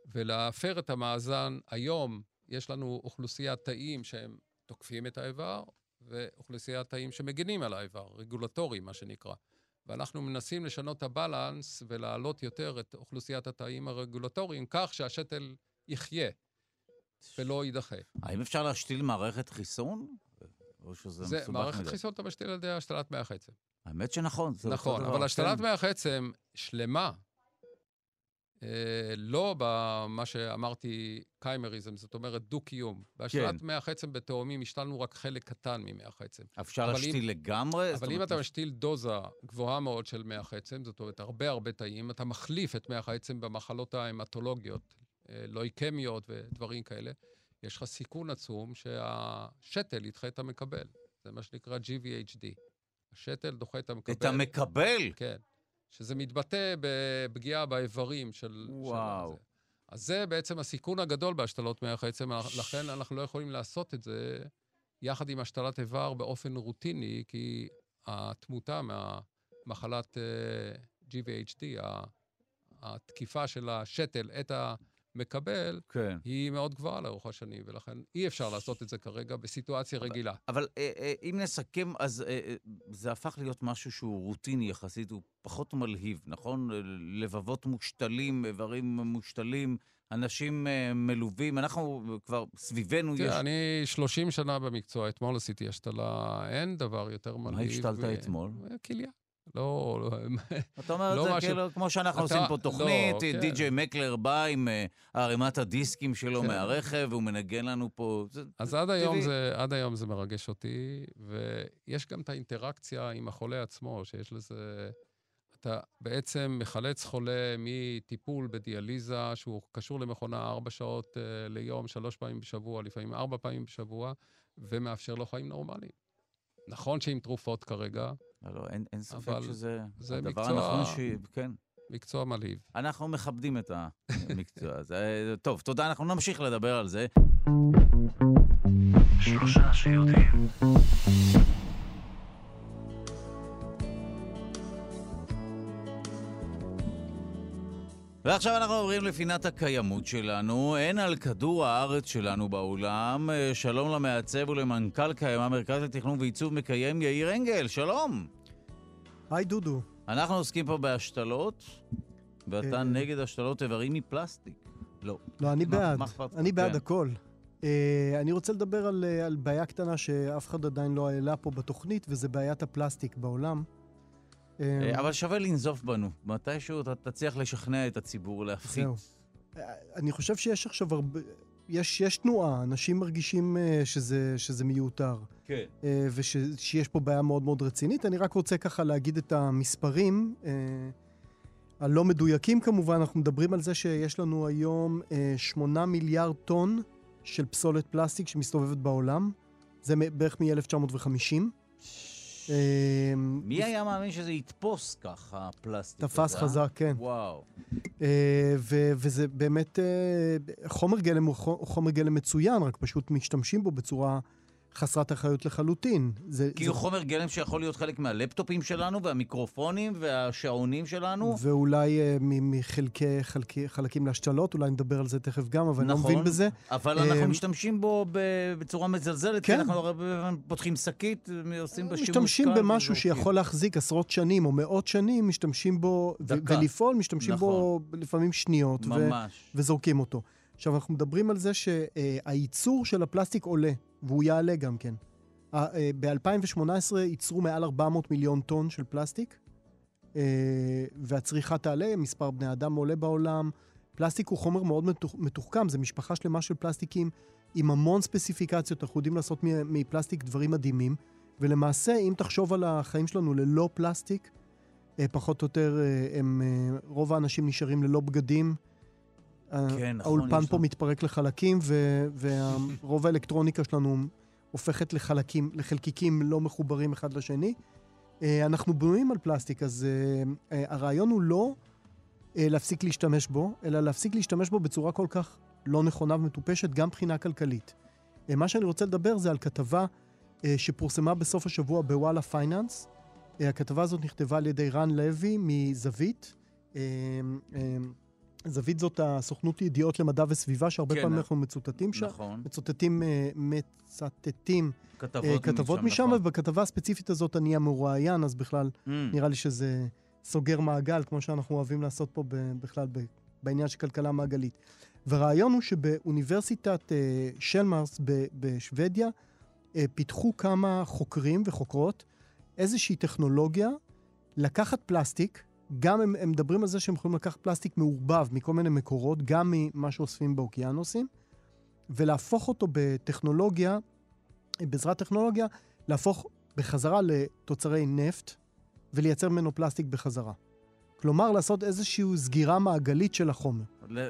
ולהפר את המאזן. היום יש לנו אוכלוסיית תאים שהם תוקפים את האיבר, ואוכלוסיית תאים שמגינים על האיבר, רגולטוריים, מה שנקרא. ואנחנו מנסים לשנות את הבלנס ולהעלות יותר את אוכלוסיית התאים הרגולטוריים, כך שהשתל יחיה ולא יידחה. האם אפשר להשתיל מערכת חיסון? או שזה זה, מסובך מערכת מדי? חיסון אתה משתיל על ידי השתלת מח עצם. האמת שנכון. נכון, אבל השתלת כן. מח עצם שלמה, לא במה שאמרתי קיימריזם, זאת אומרת דו-קיום. בהשתלת כן. מח עצם בתאומים השתלנו רק חלק קטן ממח עצם. אפשר להשתיל לגמרי? זאת אבל אם אתה משתיל דוזה גבוהה מאוד של מח עצם, זאת אומרת, הרבה הרבה תאים, אתה מחליף את מח העצם במחלות ההמטולוגיות, אה, לויקמיות ודברים כאלה, יש לך סיכון עצום שהשתל ידחה את המקבל. זה מה שנקרא GVHD. השתל דוחה את המקבל. את המקבל? כן. שזה מתבטא בפגיעה באיברים של... וואו. של. אז זה בעצם הסיכון הגדול בהשתלות מח עצם, לכן אנחנו לא יכולים לעשות את זה יחד עם השתלת איבר באופן רוטיני, כי התמותה מהמחלת אה, GVHD, ה- התקיפה של השתל את המקבל, כן. היא מאוד גבוהה לאורך השנים, ולכן אי אפשר לעשות את זה כרגע בסיטואציה רגילה. אבל אה, אה, אם נסכם, אז אה, זה הפך להיות משהו שהוא רוטיני יחסית, הוא פחות מלהיב, נכון? לבבות מושתלים, איברים מושתלים, אנשים מלווים, אנחנו כבר סביבנו יש... תראה, אני 30 שנה במקצוע, אתמול עשיתי השתלה, אין דבר יותר מלהיב. השתלת ו- אתמול? כליה. לא, לא, אתה אומר את לא זה משהו- כאילו, כמו שאנחנו עושים פה לא, תוכנית, כן. די.ג'יי מקלר בא עם אה, ערימת הדיסקים שלו כן. מהרכב, והוא מנגן לנו פה. זה- אז זה עד היום, טבעי. זה, עד היום זה מרגש אותי, ויש גם את האינטראקציה עם החולה עצמו, שיש לזה... אתה בעצם מחלץ חולה מטיפול בדיאליזה, שהוא קשור למכונה ארבע שעות אה, ליום, שלוש פעמים בשבוע, לפעמים ארבע פעמים בשבוע, ומאפשר לו חיים נורמליים. נכון שעם תרופות כרגע, לא, לא, אין, אין ספק אבל שזה זה הדבר מקצוע- הנכון ש... כן. מקצוע מלהיב. אנחנו מכבדים את המקצוע [laughs] הזה. טוב, תודה, אנחנו נמשיך לדבר על זה. שלושה שיודעים. ועכשיו אנחנו עוברים לפינת הקיימות שלנו. אין על כדור הארץ שלנו באולם. אה, שלום למעצב ולמנכ"ל קיימה, מרכז לתכנון ועיצוב מקיים, יאיר אנגל, שלום. היי דודו. אנחנו עוסקים פה בהשתלות, ואתה אה. נגד השתלות איברים מפלסטיק. לא. לא, אני בעד. אני בעד כן. הכל. אה, אני רוצה לדבר על בעיה קטנה שאף אחד עדיין לא העלה פה בתוכנית, וזה בעיית הפלסטיק בעולם. אה, אה, אבל שווה לנזוף בנו. מתישהו אתה תצליח לשכנע את הציבור להפחית. זהו. אה, אני חושב שיש עכשיו הרבה... יש, יש תנועה, אנשים מרגישים שזה, שזה מיותר, כן. ושיש פה בעיה מאוד מאוד רצינית. אני רק רוצה ככה להגיד את המספרים, הלא מדויקים כמובן, אנחנו מדברים על זה שיש לנו היום אה, 8 מיליארד טון של פסולת פלסטיק שמסתובבת בעולם, זה בערך מ-1950. אה, מי היה מאמין שזה יתפוס ככה, הפלסטיק? תפס אה? חזק, כן. וואו. אה, וזה באמת, אה, חומר גלם הוא חו- חומר גלם מצוין, רק פשוט משתמשים בו בצורה חסרת אחריות לחלוטין. זה, כי זה, הוא חומר גלם שיכול להיות חלק מהלפטופים שלנו, והמיקרופונים, והשעונים שלנו. ואולי אה, מ- מחלקי חלקי, חלקים להשתלות, אולי נדבר על זה תכף גם, אבל אני לא נכון. מבין בזה. אבל אה, אנחנו משתמשים בו בצורה מזלזלת, כי כן. אנחנו הרבה פעמים פותחים שקית, עושים בה שימוש משתמשים קל במשהו וזורקים. שיכול להחזיק עשרות שנים או מאות שנים, משתמשים בו, ו- דקה. ולפעול, משתמשים בו לפעמים שניות. ו- ממש. וזורקים אותו. עכשיו, אנחנו מדברים על זה שהייצור של הפלסטיק עולה, והוא יעלה גם כן. ב-2018 ייצרו מעל 400 מיליון טון של פלסטיק, אה, והצריכה תעלה, מספר בני אדם עולה בעולם. פלסטיק הוא חומר מאוד מתוח- מתוחכם, זה משפחה שלמה של פלסטיקים עם המון ספציפיקציות, אנחנו יודעים לעשות מפלסטיק דברים מדהימים, ולמעשה, אם תחשוב על החיים שלנו ללא פלסטיק, אה, פחות או יותר, אה, הם, אה, רוב האנשים נשארים ללא בגדים. כן, נכון, האולפן פה מתפרק לחלקים, ורוב האלקטרוניקה שלנו הופכת לחלקים, לחלקיקים לא מחוברים אחד לשני. אה, אנחנו בנויים על פלסטיק, אז אה, אה, הרעיון הוא לא להפסיק להשתמש בו, אלא להפסיק להשתמש בו בצורה כל כך לא נכונה ומטופשת, גם מבחינה כלכלית. מה שאני רוצה לדבר זה על כתבה שפורסמה בסוף השבוע בוואלה פייננס. הכתבה הזאת נכתבה על ידי רן לוי מזווית. אה, אה, זווית זאת הסוכנות ידיעות למדע וסביבה, שהרבה כן, פעמים אה. אנחנו מצוטטים שם. נכון. מצוטטים, אה, מצטטים כתבות אה, כתבות משם, נכון. ובכתבה הספציפית הזאת אני המרואיין, אז בכלל Mm, נראה לי שזה סוגר מעגל, כמו שאנחנו אוהבים לעשות פה ב- בכלל ב- בעניין של כלכלה מעגלית. והרעיון הוא שבאוניברסיטת אה, שלמרס ב- בשוודיה אה, פיתחו כמה חוקרים וחוקרות איזושהי טכנולוגיה לקחת פלסטיק, גם הם, הם מדברים על זה שהם יכולים לקחת פלסטיק מעורבב מכל מיני מקורות, גם ממה שאוספים באוקיינוסים, ולהפוך אותו בטכנולוגיה, בעזרת טכנולוגיה, להפוך בחזרה לתוצרי נפט ולייצר ממנו פלסטיק בחזרה. כלומר, לעשות איזושהי סגירה מעגלית של החומר.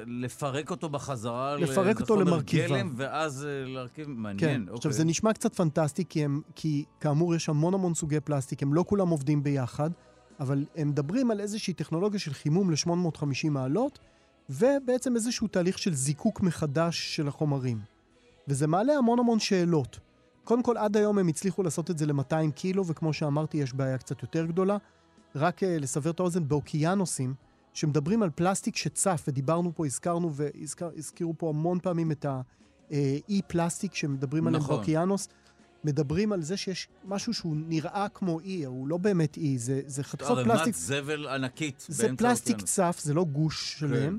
לפרק אותו בחזרה לפרק אותו למרכיביו. גלם, ואז אה, להרכיב, כן, מעניין, עכשיו אוקיי. זה נשמע קצת פנטסטי, כי, הם, כי כאמור יש המון המון סוגי פלסטיק, הם לא כולם עובדים ביחד, אבל הם מדברים על איזושהי טכנולוגיה של חימום ל-850 מעלות, ובעצם איזשהו תהליך של זיקוק מחדש של החומרים. וזה מעלה המון המון שאלות. קודם כל, עד היום הם הצליחו לעשות את זה ל-200 קילו, וכמו שאמרתי, יש בעיה קצת יותר גדולה. רק אה, לסבר את האוזן, באוקיינוסים, שמדברים על פלסטיק שצף, ודיברנו פה, הזכרנו והזכירו פה המון פעמים את האי פלסטיק שמדברים עליהם נכון. באוקיינוס, מדברים על זה שיש משהו שהוא נראה כמו אי, הוא לא באמת אי, זה, זה חתיכות ערימת פלסטיק, זבל ענקית זה באמצע פלסטיק האוקיינוס. צף, זה לא גוש שלם.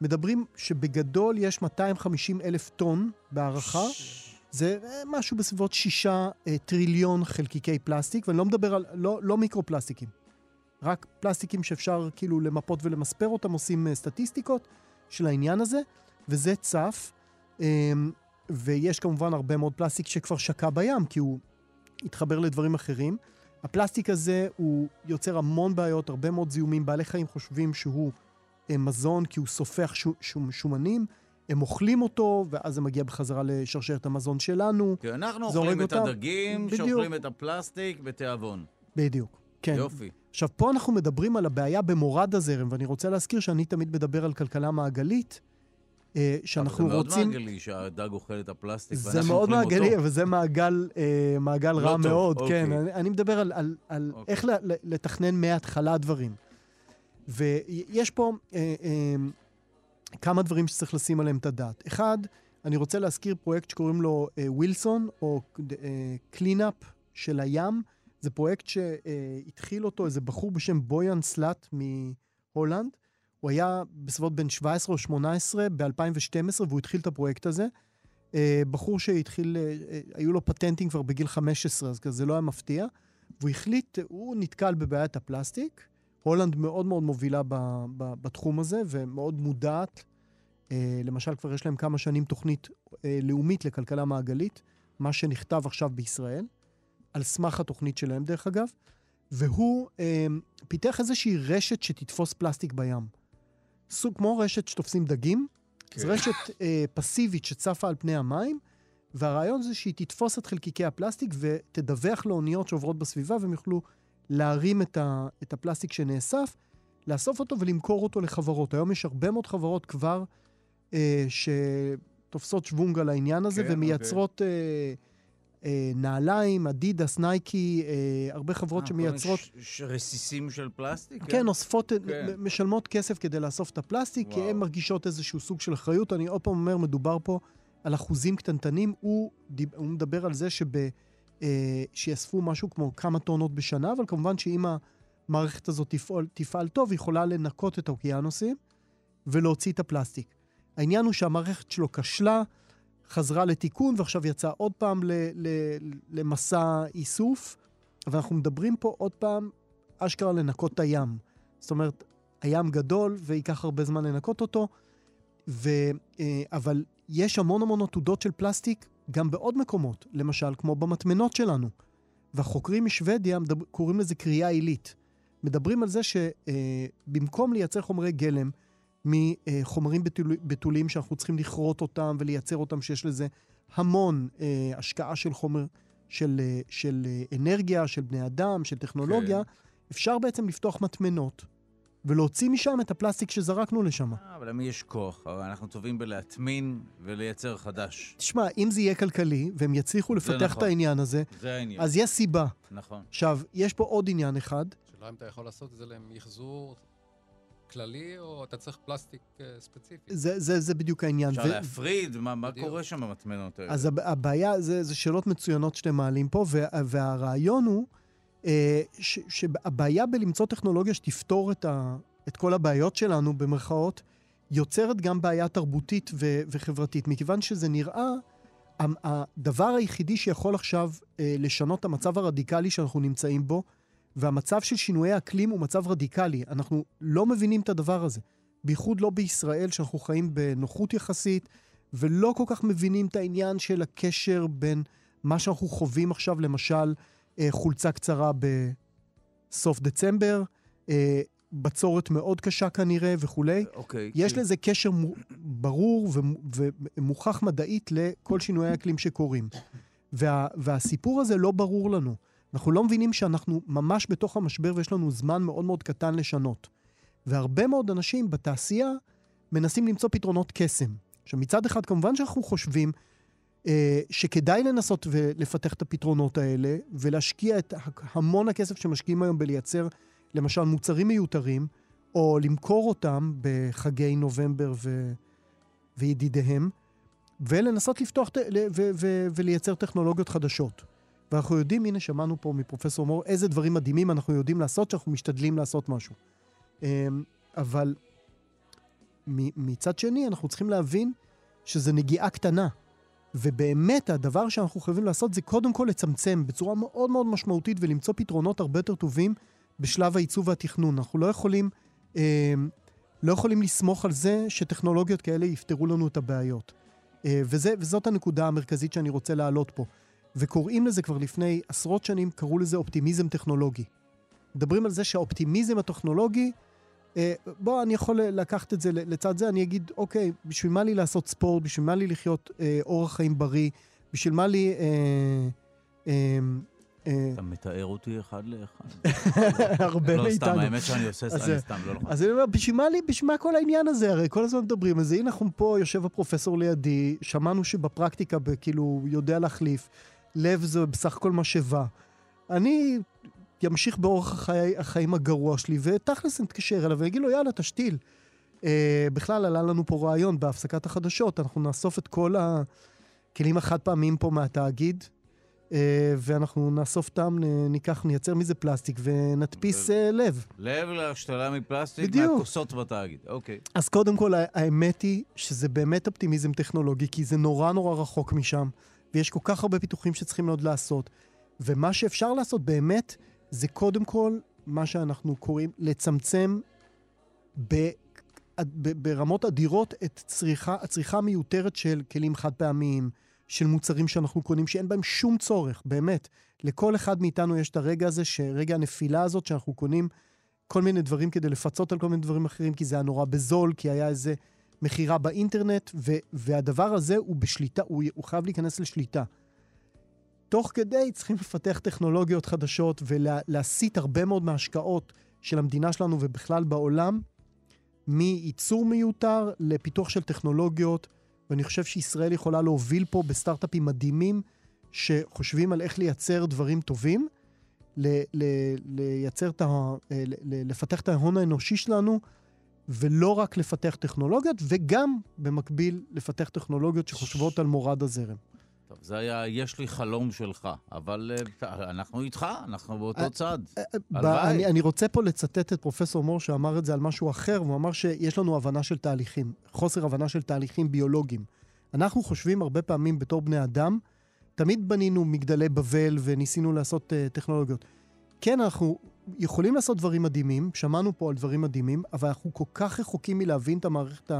מדברים שבגדול יש 250 אלף טון בהערכה. זה אה, משהו בסביבות שישה אה, טריליון חלקיקי פלסטיק, ואני לא מדבר על, לא, לא מיקרו-פלסטיקים. רק פלסטיקים שאפשר כאילו למפות ולמספר אותם, עושים אה, סטטיסטיקות של העניין הזה, וזה צף. ויש כמובן הרבה מאוד פלסטיק שכבר שקע בים, כי הוא התחבר לדברים אחרים. הפלסטיק הזה הוא יוצר המון בעיות, הרבה מאוד זיהומים. בעלי חיים חושבים שהוא אה, מזון כי הוא סופח ש- שום, שומנים. הם אוכלים אותו, ואז זה מגיע בחזרה לשרשרת המזון שלנו. כי אנחנו זה אוכלים הורג את אותם. הדגים, בדיוק. שאוכלים את הפלסטיק בתיאבון. בדיוק. כן. יופי. עכשיו, פה אנחנו מדברים על הבעיה במורד הזרם, ואני רוצה להזכיר שאני תמיד מדבר על כלכלה מעגלית, אה, שאנחנו אבל זה מאוד רוצים... מעגלי שהדג אוכל את הפלסטיק זה ואנחנו מאוד אוכלים מעגלי, אותו. אבל זה מעגל, אה, מעגל לא רע טוב, מאוד, אוקיי. כן. אני, אני מדבר על, על, על אוקיי. איך לתכנן מההתחלה דברים. ויש פה אה, אה, כמה דברים שצריך לשים עליהם את הדעת. אחד, אני רוצה להזכיר פרויקט שקוראים לו אה, ווילסון, או אה, cleanup של הים. זה פרויקט שהתחיל אותו איזה בחור בשם בויאן סלאט מהולנד. הוא היה בסביבות בין 17 או 18 ב-2012, והוא התחיל את הפרויקט הזה. אה, בחור שהתחיל, אה, היו לו פטנטים כבר בגיל 15, אז כזה לא היה מפתיע. והוא החליט, הוא נתקל בבעיית הפלסטיק. הולנד מאוד מאוד מובילה ב, ב, בתחום הזה, ומאוד מודעת. אה, למשל, כבר יש להם כמה שנים תוכנית אה, לאומית לכלכלה מעגלית, מה שנכתב עכשיו בישראל, על סמך התוכנית שלהם, דרך אגב, והוא אה, פיתח איזושהי רשת שתתפוס פלסטיק בים. סוג כמו רשת שתופסים דגים, כן. זו רשת אה, פסיבית שצפה על פני המים, והרעיון זה שהיא תתפוס את חלקיקי הפלסטיק ותדווח לאוניות שעוברות בסביבה, והם יוכלו להרים את, ה, את הפלסטיק שנאסף, לאסוף אותו ולמכור אותו לחברות. היום יש הרבה מאוד חברות כבר אה, שתופסות שוונג על העניין הזה כן, ומייצרות אה, אה, נעליים, אדידס, נייקי, אה, הרבה חברות אה, שמייצרות... ש- ש- רסיסים של פלסטיק? כן, אוספות, כן. מ- משלמות כסף כדי לאסוף את הפלסטיק, כי וואו. הן מרגישות איזשהו סוג של אחריות. אני עוד פעם אומר, מדובר פה על אחוזים קטנטנים. הוא, דיב, הוא מדבר על זה שב, אה, שיאספו משהו כמו כמה טונות בשנה, אבל כמובן שאם המערכת הזאת תפעל, תפעל טוב, היא יכולה לנקות את האוקיינוסים ולהוציא את הפלסטיק. העניין הוא שהמערכת שלו כשלה, חזרה לתיקון, ועכשיו יצאה עוד פעם ל, ל, למסע איסוף, ואנחנו מדברים פה עוד פעם אשכרה לנקות את הים. זאת אומרת, הים גדול וייקח הרבה זמן לנקות אותו, ו, אה, אבל יש המון המון עתודות של פלסטיק גם בעוד מקומות, למשל כמו במטמנות שלנו. והחוקרים משוודיה מדבר, קוראים לזה קריאה עילית. מדברים על זה שבמקום לייצר חומרי גלם מחומרים בתול, בתולים שאנחנו צריכים לכרות אותם ולייצר אותם, שיש לזה המון אה, השקעה של חומר, של, אה, של אה, אנרגיה, של בני אדם, של טכנולוגיה, כן. אפשר בעצם לפתוח מטמנות ולהוציא משם את הפלסטיק שזרקנו לשם. אה, אבל למי יש כוח? הרי אנחנו טובים בלהטמין ולייצר חדש. תשמע, אם זה יהיה כלכלי והם יצליחו לפתח נכון. את העניין הזה, זה העניין. אז יש סיבה. נכון. עכשיו, יש פה עוד עניין אחד. השאלה אם אתה יכול לעשות את זה למחזור כללי, או אתה צריך פלסטיק אה, ספציפי. זה, זה, זה בדיוק העניין. אפשר ו- להפריד? מה מה. קורה שם במטמנות האלה? אז הב- הבעיה, זה, זה שאלות מצוינות שאתם מעלים פה, וה, והרעיון הוא אה, ש, שהבעיה בלמצוא טכנולוגיה שתפתור את, ה, את כל הבעיות שלנו, במרכאות, יוצרת גם בעיה תרבותית ו, וחברתית, מכיוון שזה נראה הדבר היחידי שיכול עכשיו אה, לשנות את המצב הרדיקלי שאנחנו נמצאים בו, והמצב של שינויי אקלים הוא מצב רדיקלי. אנחנו לא מבינים את הדבר הזה. בייחוד לא בישראל, שאנחנו חיים בנוחות יחסית, ולא כל כך מבינים את העניין של הקשר בין מה שאנחנו חווים עכשיו, למשל, אה, חולצה קצרה בסוף דצמבר, אה, בצורת מאוד קשה כנראה וכולי. אוקיי. יש כי- לזה קשר מו- ברור ומו- ומוכח מדעית לכל שינויי האקלים שקורים. וה, והסיפור הזה לא ברור לנו. אנחנו לא מבינים שאנחנו ממש בתוך המשבר ויש לנו זמן מאוד מאוד קטן לשנות. והרבה מאוד אנשים בתעשייה מנסים למצוא פתרונות קסם. עכשיו, מצד אחד, כמובן שאנחנו חושבים אה, שכדאי לנסות ולפתח את הפתרונות האלה, ולהשקיע את המון הכסף שמשקיעים היום בלייצר, למשל, מוצרים מיותרים, או למכור אותם בחגי נובמבר ו... וידידיהם, ולנסות לפתוח. ל- ו... ו... ולייצר טכנולוגיות חדשות. ואנחנו יודעים, הנה שמענו פה מפרופסור מור, איזה דברים מדהימים אנחנו יודעים לעשות, שאנחנו משתדלים לעשות משהו. אמ, אבל מצד שני, אנחנו צריכים להבין שזה נגיעה קטנה. ובאמת, הדבר שאנחנו חייבים לעשות זה קודם כל לצמצם בצורה מאוד מאוד משמעותית ולמצוא פתרונות הרבה יותר טובים בשלב העיצוב והתכנון. אנחנו לא יכולים, אה, לא יכולים לסמוך על זה שטכנולוגיות כאלה יפתרו לנו את הבעיות. אה, וזה, וזאת הנקודה המרכזית שאני רוצה להעלות פה. וקוראים לזה כבר לפני עשרות שנים, קראו לזה אופטימיזם טכנולוגי. מדברים על זה שהאופטימיזם הטכנולוגי, אה, בוא, אני יכול לקחת את זה לצד זה, אני אגיד, אוקיי, בשביל מה לי לעשות ספורט, בשביל מה לי לחיות אה, אורח חיים בריא, בשביל מה לי... אה, אה, אה, אתה מתאר אותי אחד לאחד. [laughs] הרבה לא, סתם, מאיתנו. האמת שאני עושה, זה- סתם, לא נכון. אז אני אומר, בשביל מה לי, בשביל מה כל העניין הזה? הרי כל הזמן מדברים על זה. הנה אנחנו פה, יושב הפרופסור לידי, שמענו שבפרקטיקה, כאילו, יודע להחליף. לב זה בסך הכל משאבה. אני אמשיך באורח החי, החיים הגרוע שלי, ותכלס נתקשר אליו ואגיד לו, יאללה, תשתיל. אה, בכלל, עלה לנו פה רעיון בהפסקת החדשות, אנחנו נאסוף את כל הכלים החד פעמיים פה מהתאגיד, אה, ואנחנו נאסוף אותם, ניקח, נייצר מזה פלסטיק ונדפיס אה, לב. לב להשתלה מפלסטיק בדיוק. מהכוסות בתאגיד. אוקיי. אז קודם כל, האמת היא שזה באמת אופטימיזם טכנולוגי, כי זה נורא נורא רחוק משם, ויש כל כך הרבה פיתוחים שצריכים עוד לעשות. ומה שאפשר לעשות באמת, זה קודם כל מה שאנחנו קוראים לצמצם ב, ברמות אדירות את צריכה, הצריכה המיותרת של כלים חד פעמיים, של מוצרים שאנחנו קונים, שאין בהם שום צורך, באמת. לכל אחד מאיתנו יש את הרגע הזה, שרגע הנפילה הזאת שאנחנו קונים כל מיני דברים כדי לפצות על כל מיני דברים אחרים, כי זה היה נורא בזול, כי היה איזה מכירה באינטרנט, ו, והדבר הזה הוא בשליטה, הוא, הוא חייב להיכנס לשליטה. תוך כדי צריכים לפתח טכנולוגיות חדשות ולהסיט הרבה מאוד מההשקעות של המדינה שלנו ובכלל בעולם מייצור מיותר לפיתוח של טכנולוגיות, ואני חושב שישראל יכולה להוביל פה בסטארט-אפים מדהימים שחושבים על איך לייצר דברים טובים, ל- ל- לייצר את ה... ל- לפתח את ההון האנושי שלנו, ולא רק לפתח טכנולוגיות, וגם במקביל לפתח טכנולוגיות שחושבות על מורד הזרם. טוב, זה היה יש לי חלום שלך, אבל uh, אנחנו איתך, אנחנו באותו אה, צד. אה. אני, אני רוצה פה לצטט את פרופסור מור שאמר את זה על משהו אחר, והוא אמר שיש לנו הבנה של תהליכים, חוסר הבנה של תהליכים ביולוגיים. אנחנו חושבים הרבה פעמים בתור בני אדם, תמיד בנינו מגדלי בבל וניסינו לעשות uh, טכנולוגיות. כן, אנחנו יכולים לעשות דברים מדהימים, שמענו פה על דברים מדהימים, אבל אנחנו כל כך רחוקים מלהבין את המערכת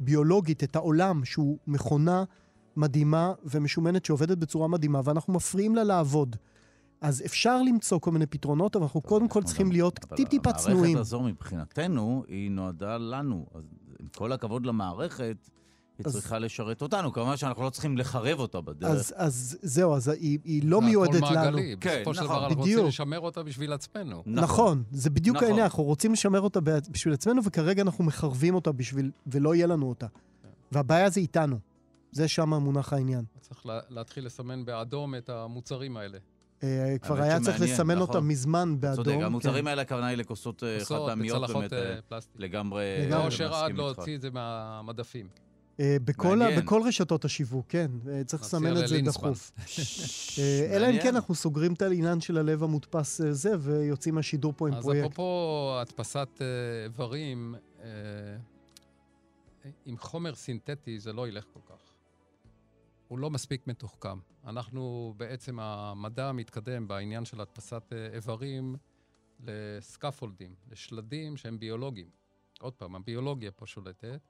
הביולוגית, את העולם, שהוא מכונה מדהימה ומשומנת שעובדת בצורה מדהימה, ואנחנו מפריעים לה לעבוד. אז אפשר למצוא כל מיני פתרונות, אבל אנחנו קודם כל צריכים להיות טיפ-טיפה צנועים. המערכת הזו מבחינתנו, היא נועדה לנו. אז עם כל הכבוד למערכת, היא אז- צריכה לשרת אותנו. כמובן שאנחנו לא צריכים לחרב אותה בדרך. אז, אז זהו, אז היא, היא לא זה מיועדת הכל לנו. מעגלי. כן, בסופו של נכון, דבר אנחנו בדיוק. רוצים לשמר אותה בשביל עצמנו. נכון, זה בדיוק נכון. העניין, אנחנו רוצים לשמר אותה בשביל עצמנו, וכרגע אנחנו מחרבים אותה בשביל, ולא יהיה לנו אותה. והבעיה זה איתנו. זה שם מונח העניין. צריך לה- להתחיל לסמן באדום את המוצרים האלה. אה, כבר היה צריך לסמן נכון. אותם מזמן באדום. צודק, המוצרים כן. האלה, הכוונה היא לכוסות אה, חד-פעמיות באמת. אה, פלסטיק. לגמרי לגמרי. אה, אושר עד מסכים איתך. להוציא את זה מהמדפים. אה, בכל, ה. בכל רשתות השיווק, כן. אה, צריך לסמן את זה. דחוף. [laughs] אה, אלא אם. כן אנחנו סוגרים את העניין של הלב המודפס זה, ויוצאים מהשידור פה עם אז פרויקט. אפרופו הדפסת איברים, אה, עם חומר סינתטי זה לא ילך כל כך. הוא לא מספיק מתוחכם. אנחנו, בעצם המדע מתקדם בעניין של הדפסת איברים לסקפולדים, לשלדים שהם ביולוגיים. עוד פעם, הביולוגיה פה שולטת,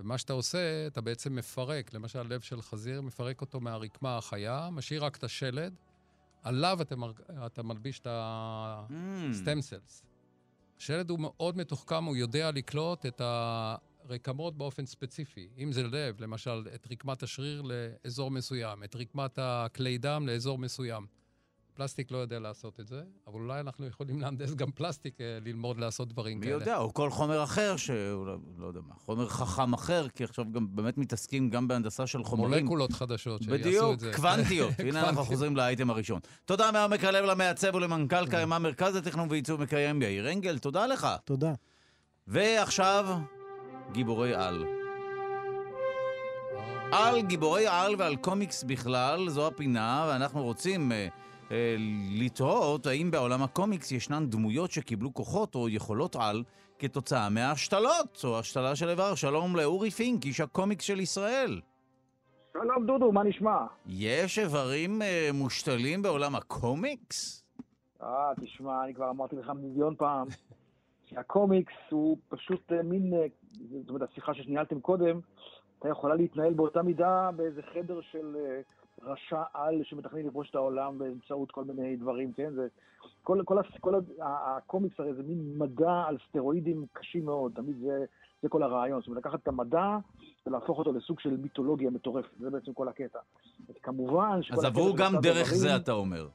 ומה שאתה עושה, אתה בעצם מפרק, למשל לב של חזיר, מפרק אותו מהרקמה החיה, משאיר רק את השלד, עליו אתה, מר... אתה מלביש את ה... Mm, סלס. השלד הוא מאוד מתוחכם, הוא יודע לקלוט את הרקמות באופן ספציפי. אם זה לב, למשל, את רקמת השריר לאזור מסוים, את רקמת הכלי דם לאזור מסוים. פלסטיק לא יודע לעשות את זה, אבל אולי אנחנו יכולים להנדס גם פלסטיק, אה, ללמוד לעשות דברים מי כאלה. יודע, או כל חומר אחר, שהוא לא יודע מה, חומר חכם אחר, כי עכשיו גם באמת מתעסקים גם בהנדסה של חומרים. מולקולות חדשות שיעשו בדיוק, את זה. קוונטיות. הנה אנחנו. חוזרים לאייטם הראשון. תודה מעומק הלב למעצב ולמנכ"ל קיימה מרכז לתכנון ועיצוב מקיים יאיר אנגל, תודה לך. תודה. ועכשיו, גיבורי על. על גיבורי על ועל קומיקס בכלל, זו הפינה, ואנחנו רוצים אה, לתהות האם בעולם הקומיקס ישנן דמויות שקיבלו כוחות או יכולות על כתוצאה מההשתלות, או השתלה של איבר. שלום לאורי פינק, איש הקומיקס של ישראל. שלום דודו, מה נשמע? יש איברים אה, מושתלים בעולם הקומיקס? אה, תשמע, אני כבר אמרתי לך מיליון פעם, [laughs] שהקומיקס הוא פשוט אה, מין, אה, זאת אומרת, השיחה שניהלתם קודם, אתה יכולה להתנהל באותה מידה באיזה חדר של אה, רשע על שמתכנן לכבוש את העולם באמצעות כל מיני דברים, כן? זה, כל, כל, כל, הקומיקס הרי זה מין מדע על סטרואידים קשים מאוד, תמיד זה, זה כל הרעיון. זאת אומרת, לקחת את המדע ולהפוך אותו לסוג של מיתולוגיה מטורפת, זה בעצם כל הקטע. אז כמובן שכל אז עברו גם דרך האיברים- זה, אתה אומר.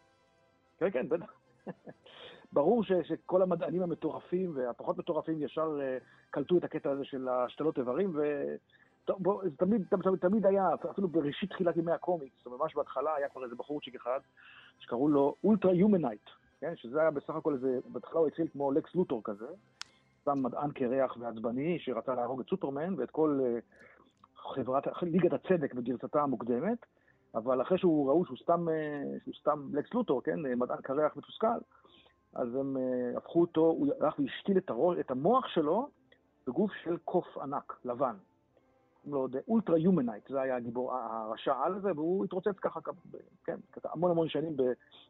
כן, כן, בטח. [laughs] ברור ש, שכל המדענים המטורפים והפחות מטורפים ישר uh, קלטו את הקטע הזה של השתלות איברים, ו... בוא, זה תמיד, תמיד, תמיד היה, אפילו בראשית תחילת ימי הקומיקס, ממש בהתחלה היה כבר איזה בחורצ'יק אחד, שקראו לו אולטרה יומנייט, כן? שזה היה בסך הכל איזה, בהתחלה הוא התחיל כמו לקס לוטור כזה, סתם מדען קרח ועצבני שרצה להרוג את סופרמן ואת כל uh, חברת, ליגת הצדק בגרסתה המוקדמת, אבל אחרי שהוא ראו שהוא סתם, אה, שהוא סתם לקס לוטור, כן, אה, מדען קרח מתוסכל, אז הם אה, הפכו אותו, הוא הלך והשתיל את, הראש, את המוח שלו בגוף של קוף ענק, לבן. לו The Ultra Humanite, זה היה הגיבור, הרשע על הזה, והוא התרוצץ ככה, כן, המון המון שנים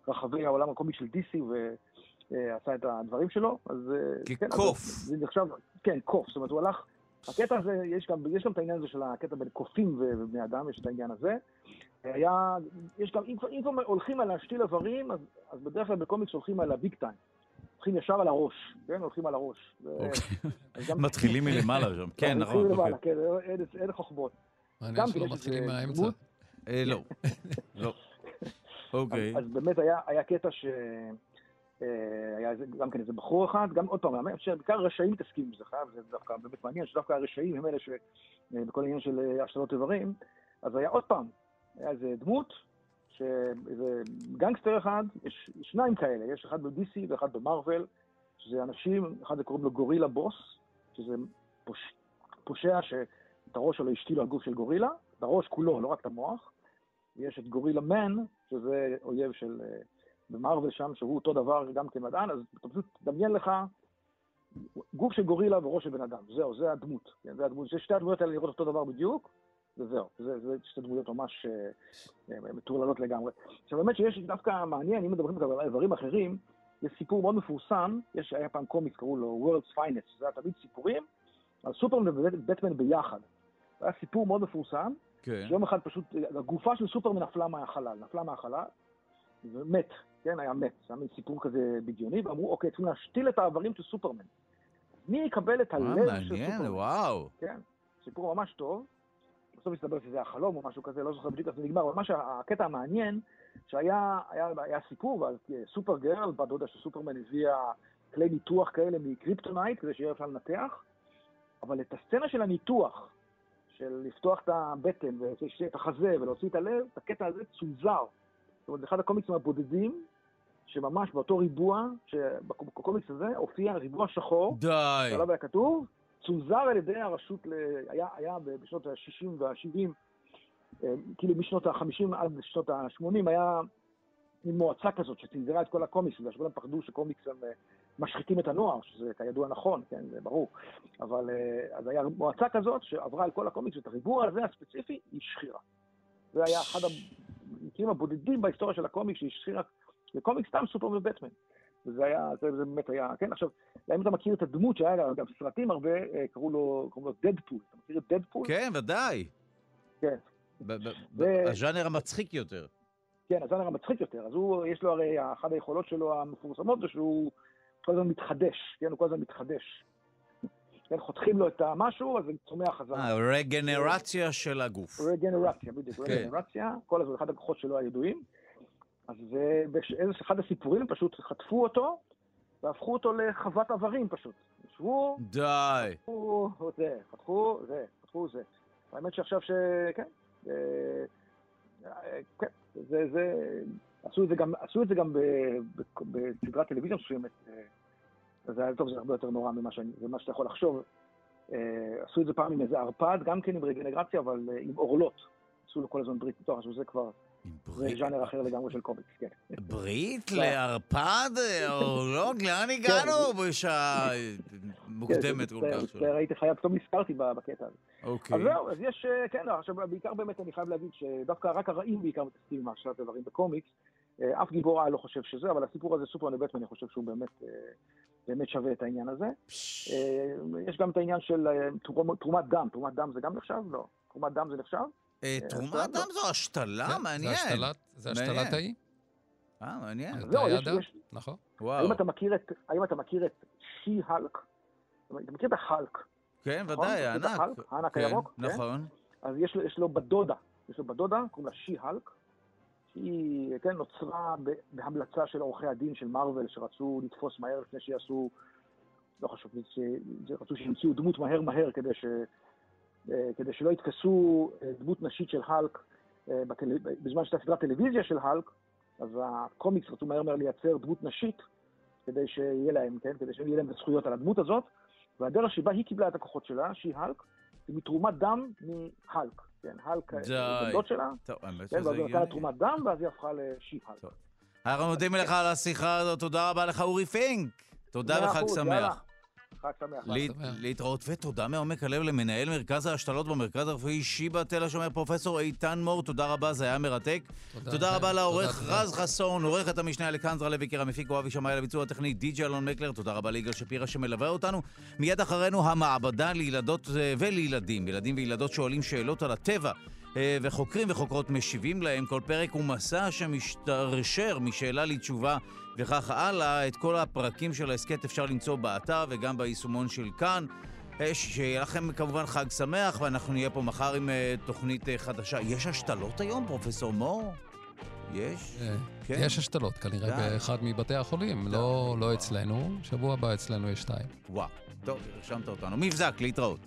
ברחבי העולם הקומי של DC, ועשה את הדברים שלו, אז... אה, כן, כקוף. אז זה נחשב, כן, קוף, זאת אומרת, הוא הלך... הקטע הזה, יש גם, יש גם את העניין הזה של הקטע בין קופים ובני אדם, יש את העניין הזה. היה, יש גם, אם כבר, אם כבר הולכים על להשתיל איברים, אז, אז בדרך כלל בקומיקס הולכים על הביג טיים. הולכים ישר על הראש, כן? הולכים על הראש. אוקיי. גם- [laughs] מתחילים מלמעלה שם. [laughs] כן, לא, נכון. הולכים אוקיי. למעלה, כן, אין- חוכמות. מעניין גם שלא מתחילים מהאמצע. דמות. אה, לא. [laughs] לא. אוקיי. אז, באמת היה, היה קטע ש... אה, היה גם כן איזה בחור אחד, גם עוד פעם, האמת שבעיקר הרשעים מתעסקים בזה, חייב, זה דווקא באמת מעניין, שדווקא הרשעים הם אלה שבכל העניין של אה, השתלות איברים, אז היה עוד פעם, היה איזה דמות, שאיזה גנגסטר אחד, יש שניים כאלה, יש אחד ב-DC ואחד במרוויל, שזה אנשים, אחד זה קוראים לו גורילה בוס, שזה פוש, פושע שאת הראש שלו השתילו על גוף של גורילה, את הראש כולו, לא רק את המוח, ויש את גורילה מן, שזה אויב של... אה, במרוויל שם, שהוא אותו דבר גם כמדען, אז אתה פשוט תדמיין לך גוף של גורילה וראש של בן אדם. זהו, זה הדמות. כן, זה הדמות. זה שתי הדמויות האלה נראות אותו דבר בדיוק, וזהו. זה, זה שתי דמויות ממש אה, אה, מטורללות לגמרי. עכשיו באמת שיש דווקא מעניין, אם מדברים על איברים אחרים, יש סיפור מאוד מפורסם, יש, היה פעם קומיקס, קראו לו World's Finest, זה היה תמיד סיפורים על סופרמן ובטמן ביחד. זה היה סיפור מאוד מפורסם, כן. שיום אחד פשוט, הגופה של סופרמן נפלה מהחלל, נפלה מהחלל, ומת, כן, היה מת. זה היה מין סיפור כזה בדיוני, ואמרו, אוקיי, צריכים להשתיל את האיברים של סופרמן. מי יקבל את הלב של מעניין, סופרמן? וואו. כן, סיפור ממש טוב. בסוף הסתבר שזה היה חלום או משהו כזה, לא זוכר בדיוק איך זה נגמר, אבל מה שהקטע המעניין, שהיה היה, היה סיפור, ואז אה, סופר גרל, בת דודה של סופרמן הביאה כלי ניתוח כאלה מקריפטונייט, כדי שיהיה אפשר לנתח, אבל את הסצנה של הניתוח, של לפתוח את הבטן ואת החזה ולהוציא את הלב, את הקטע הזה צונזר. זאת אומרת, זה אחד הקומיקסים הבודדים, שממש באותו ריבוע, שבקומיקס הזה הופיע ריבוע שחור, די. שעליו היה כתוב, צונזר על ידי הרשות, ל... היה, היה בשנות ה-60 וה-70, כאילו משנות ה-50 עד שנות ה-80, היה מין מועצה כזאת שצנזרה את כל הקומיקס, בגלל שכולם פחדו שקומיקס הם אה, משחיתים את הנוער, שזה כידוע נכון, כן, זה ברור. אבל אה, אז היה מועצה כזאת שעברה על כל הקומיקס, ואת הריבוע הזה הספציפי היא השחירה. זה היה אחד המקרים הבודדים בהיסטוריה של הקומיקס שהיא השחירה לקומיקס סתם סופר ובטמן. וזה היה, זה, זה באמת היה, כן, עכשיו, אם אתה מכיר את הדמות שהיה לה גם סרטים הרבה, אה, קראו לו, קראו לו דדפול. אתה מכיר את דדפול? כן, ודאי. כן. הז'אנר המצחיק יותר. כן, הז'אנר המצחיק יותר. אז הוא, יש לו הרי, אחת היכולות שלו המפורסמות זה שהוא כל הזמן מתחדש, כן, הוא כל הזמן מתחדש. כן, חותכים לו את המשהו, אז זה צומח חזרה. אה, רגנרציה של הגוף. רגנרציה, בדיוק, כן. רגנרציה, כל הזמן, אחד הכוחות שלו הידועים. אז זה, באיזה אחד הסיפורים פשוט חטפו אותו, והפכו אותו לחוות איברים פשוט. ישבו, די. חטפו זה, חטפו זה, חטפו זה. האמת שעכשיו ש... כן, אה, כן, זה, זה, עשו את זה גם, עשו את זה גם בסדרת טלוויזיה מסוימת. אה, זה היה טוב, זה הרבה יותר נורא ממה, שאני, ממה שאתה יכול לחשוב. אה, עשו את זה פעם עם איזה ערפד, גם כן עם רגנרציה, אבל עם עורלות. עשו לו כל הזמן ברית עכשיו זה כבר, עם זה ברית- ז'אנר אחר לגמרי של קומיקס, כן. ברית לא. לערפד? אורולוג? לאן הגענו בשעה מוקדמת כן, כל כך? זה ראיתי חייב, פתאום נזכרתי בקטע הזה. אוקיי. אז זהו, אז יש, אה, כן, לא, עכשיו בעיקר באמת אני חייב להגיד שדווקא רק הרעים בעיקר מתעסקים עם השלט איברים בקומיקס. אה, אף גיבור על לא חושב שזה, אבל הסיפור הזה, סופרמן ובטמן, אני חושב שהוא באמת, אה, באמת שווה את העניין הזה. יש גם את העניין של תרומ- תרומת דם, תרומת דם זה גם נחשב? לא. תרומת דם זה נחשב? אה, אז תרומת זה- דם זו השתלה? כן, מעניין. זה השתלת, זה מעניין. השתלת האי? אה, מעניין. היה יש- נכון. וואו. האם אתה מכיר את, האם אתה מכיר את שי-הלק? אתה מכיר את החלק? כן, נכון? ודאי, הענק. הענק כן, הירוק? כן. נכון. אז יש לו, יש לו בת דודה, יש לו בת דודה, קוראים לה שי-הלק, שהיא, כן, נוצרה בהמלצה של עורכי הדין של מארוול, שרצו לתפוס מהר לפני שיעשו, לא חשוב, ש- רצו שימציאו דמות מהר מהר כדי, ש, אה, כדי שלא יתפסו אה, דמות נשית של האלק אה, בטל... בזמן שהייתה סדרת טלוויזיה של האלק, אז הקומיקס רצו מהר מהר לייצר דמות נשית, כדי שיהיה להם, כן, כדי שיהיה להם את הזכויות על הדמות הזאת, והדרך שבה היא קיבלה את הכוחות שלה, שהיא האלק, זה מתרומת דם מהאלק, כן, האלק, דוד שלה, טוב, כן, ואז לה הגיוני. תרומת דם, ואז היא הפכה לשי-האלק. אנחנו מודים לך על השיחה הזאת, תודה רבה לך, אורי פינק. תודה וחג. שמח. חג שמח. להת- שמח. להתראות ותודה מעומק הלב למנהל מרכז ההשתלות במרכז הרפואי שיבא תל השומר, פרופסור איתן מור, תודה רבה, זה היה מרתק. תודה תודה לכם. רבה לעורך רז חסון, עורכת המשנה אלכנדרה לויקר, המפיק אוהבי שמאי לביצוע הטכני די.ג'י אלון מקלר, תודה רבה ליגאל שפירא שמלווה אותנו. מיד אחרינו המעבדה לילדות אה, ולילדים, ילדים וילדות שואלים שאלות על הטבע. אה, וחוקרים וחוקרות משיבים להם. כל פרק הוא מסע שמשתרשר משאלה לתשובה וכך הלאה. את כל הפרקים של ההסכת אפשר למצוא באתר וגם ביישומון של כאן. אה, שיהיה לכם כמובן חג שמח, ואנחנו נהיה פה מחר עם אה, תוכנית אה, חדשה. יש השתלות היום, פרופסור מור? יש? כן. יש השתלות, כנראה די. באחד מבתי החולים, לא לא אצלנו. שבוע הבא אצלנו יש שתיים. וואו. טוב, הרשמת אותנו. מבזק, להתראות.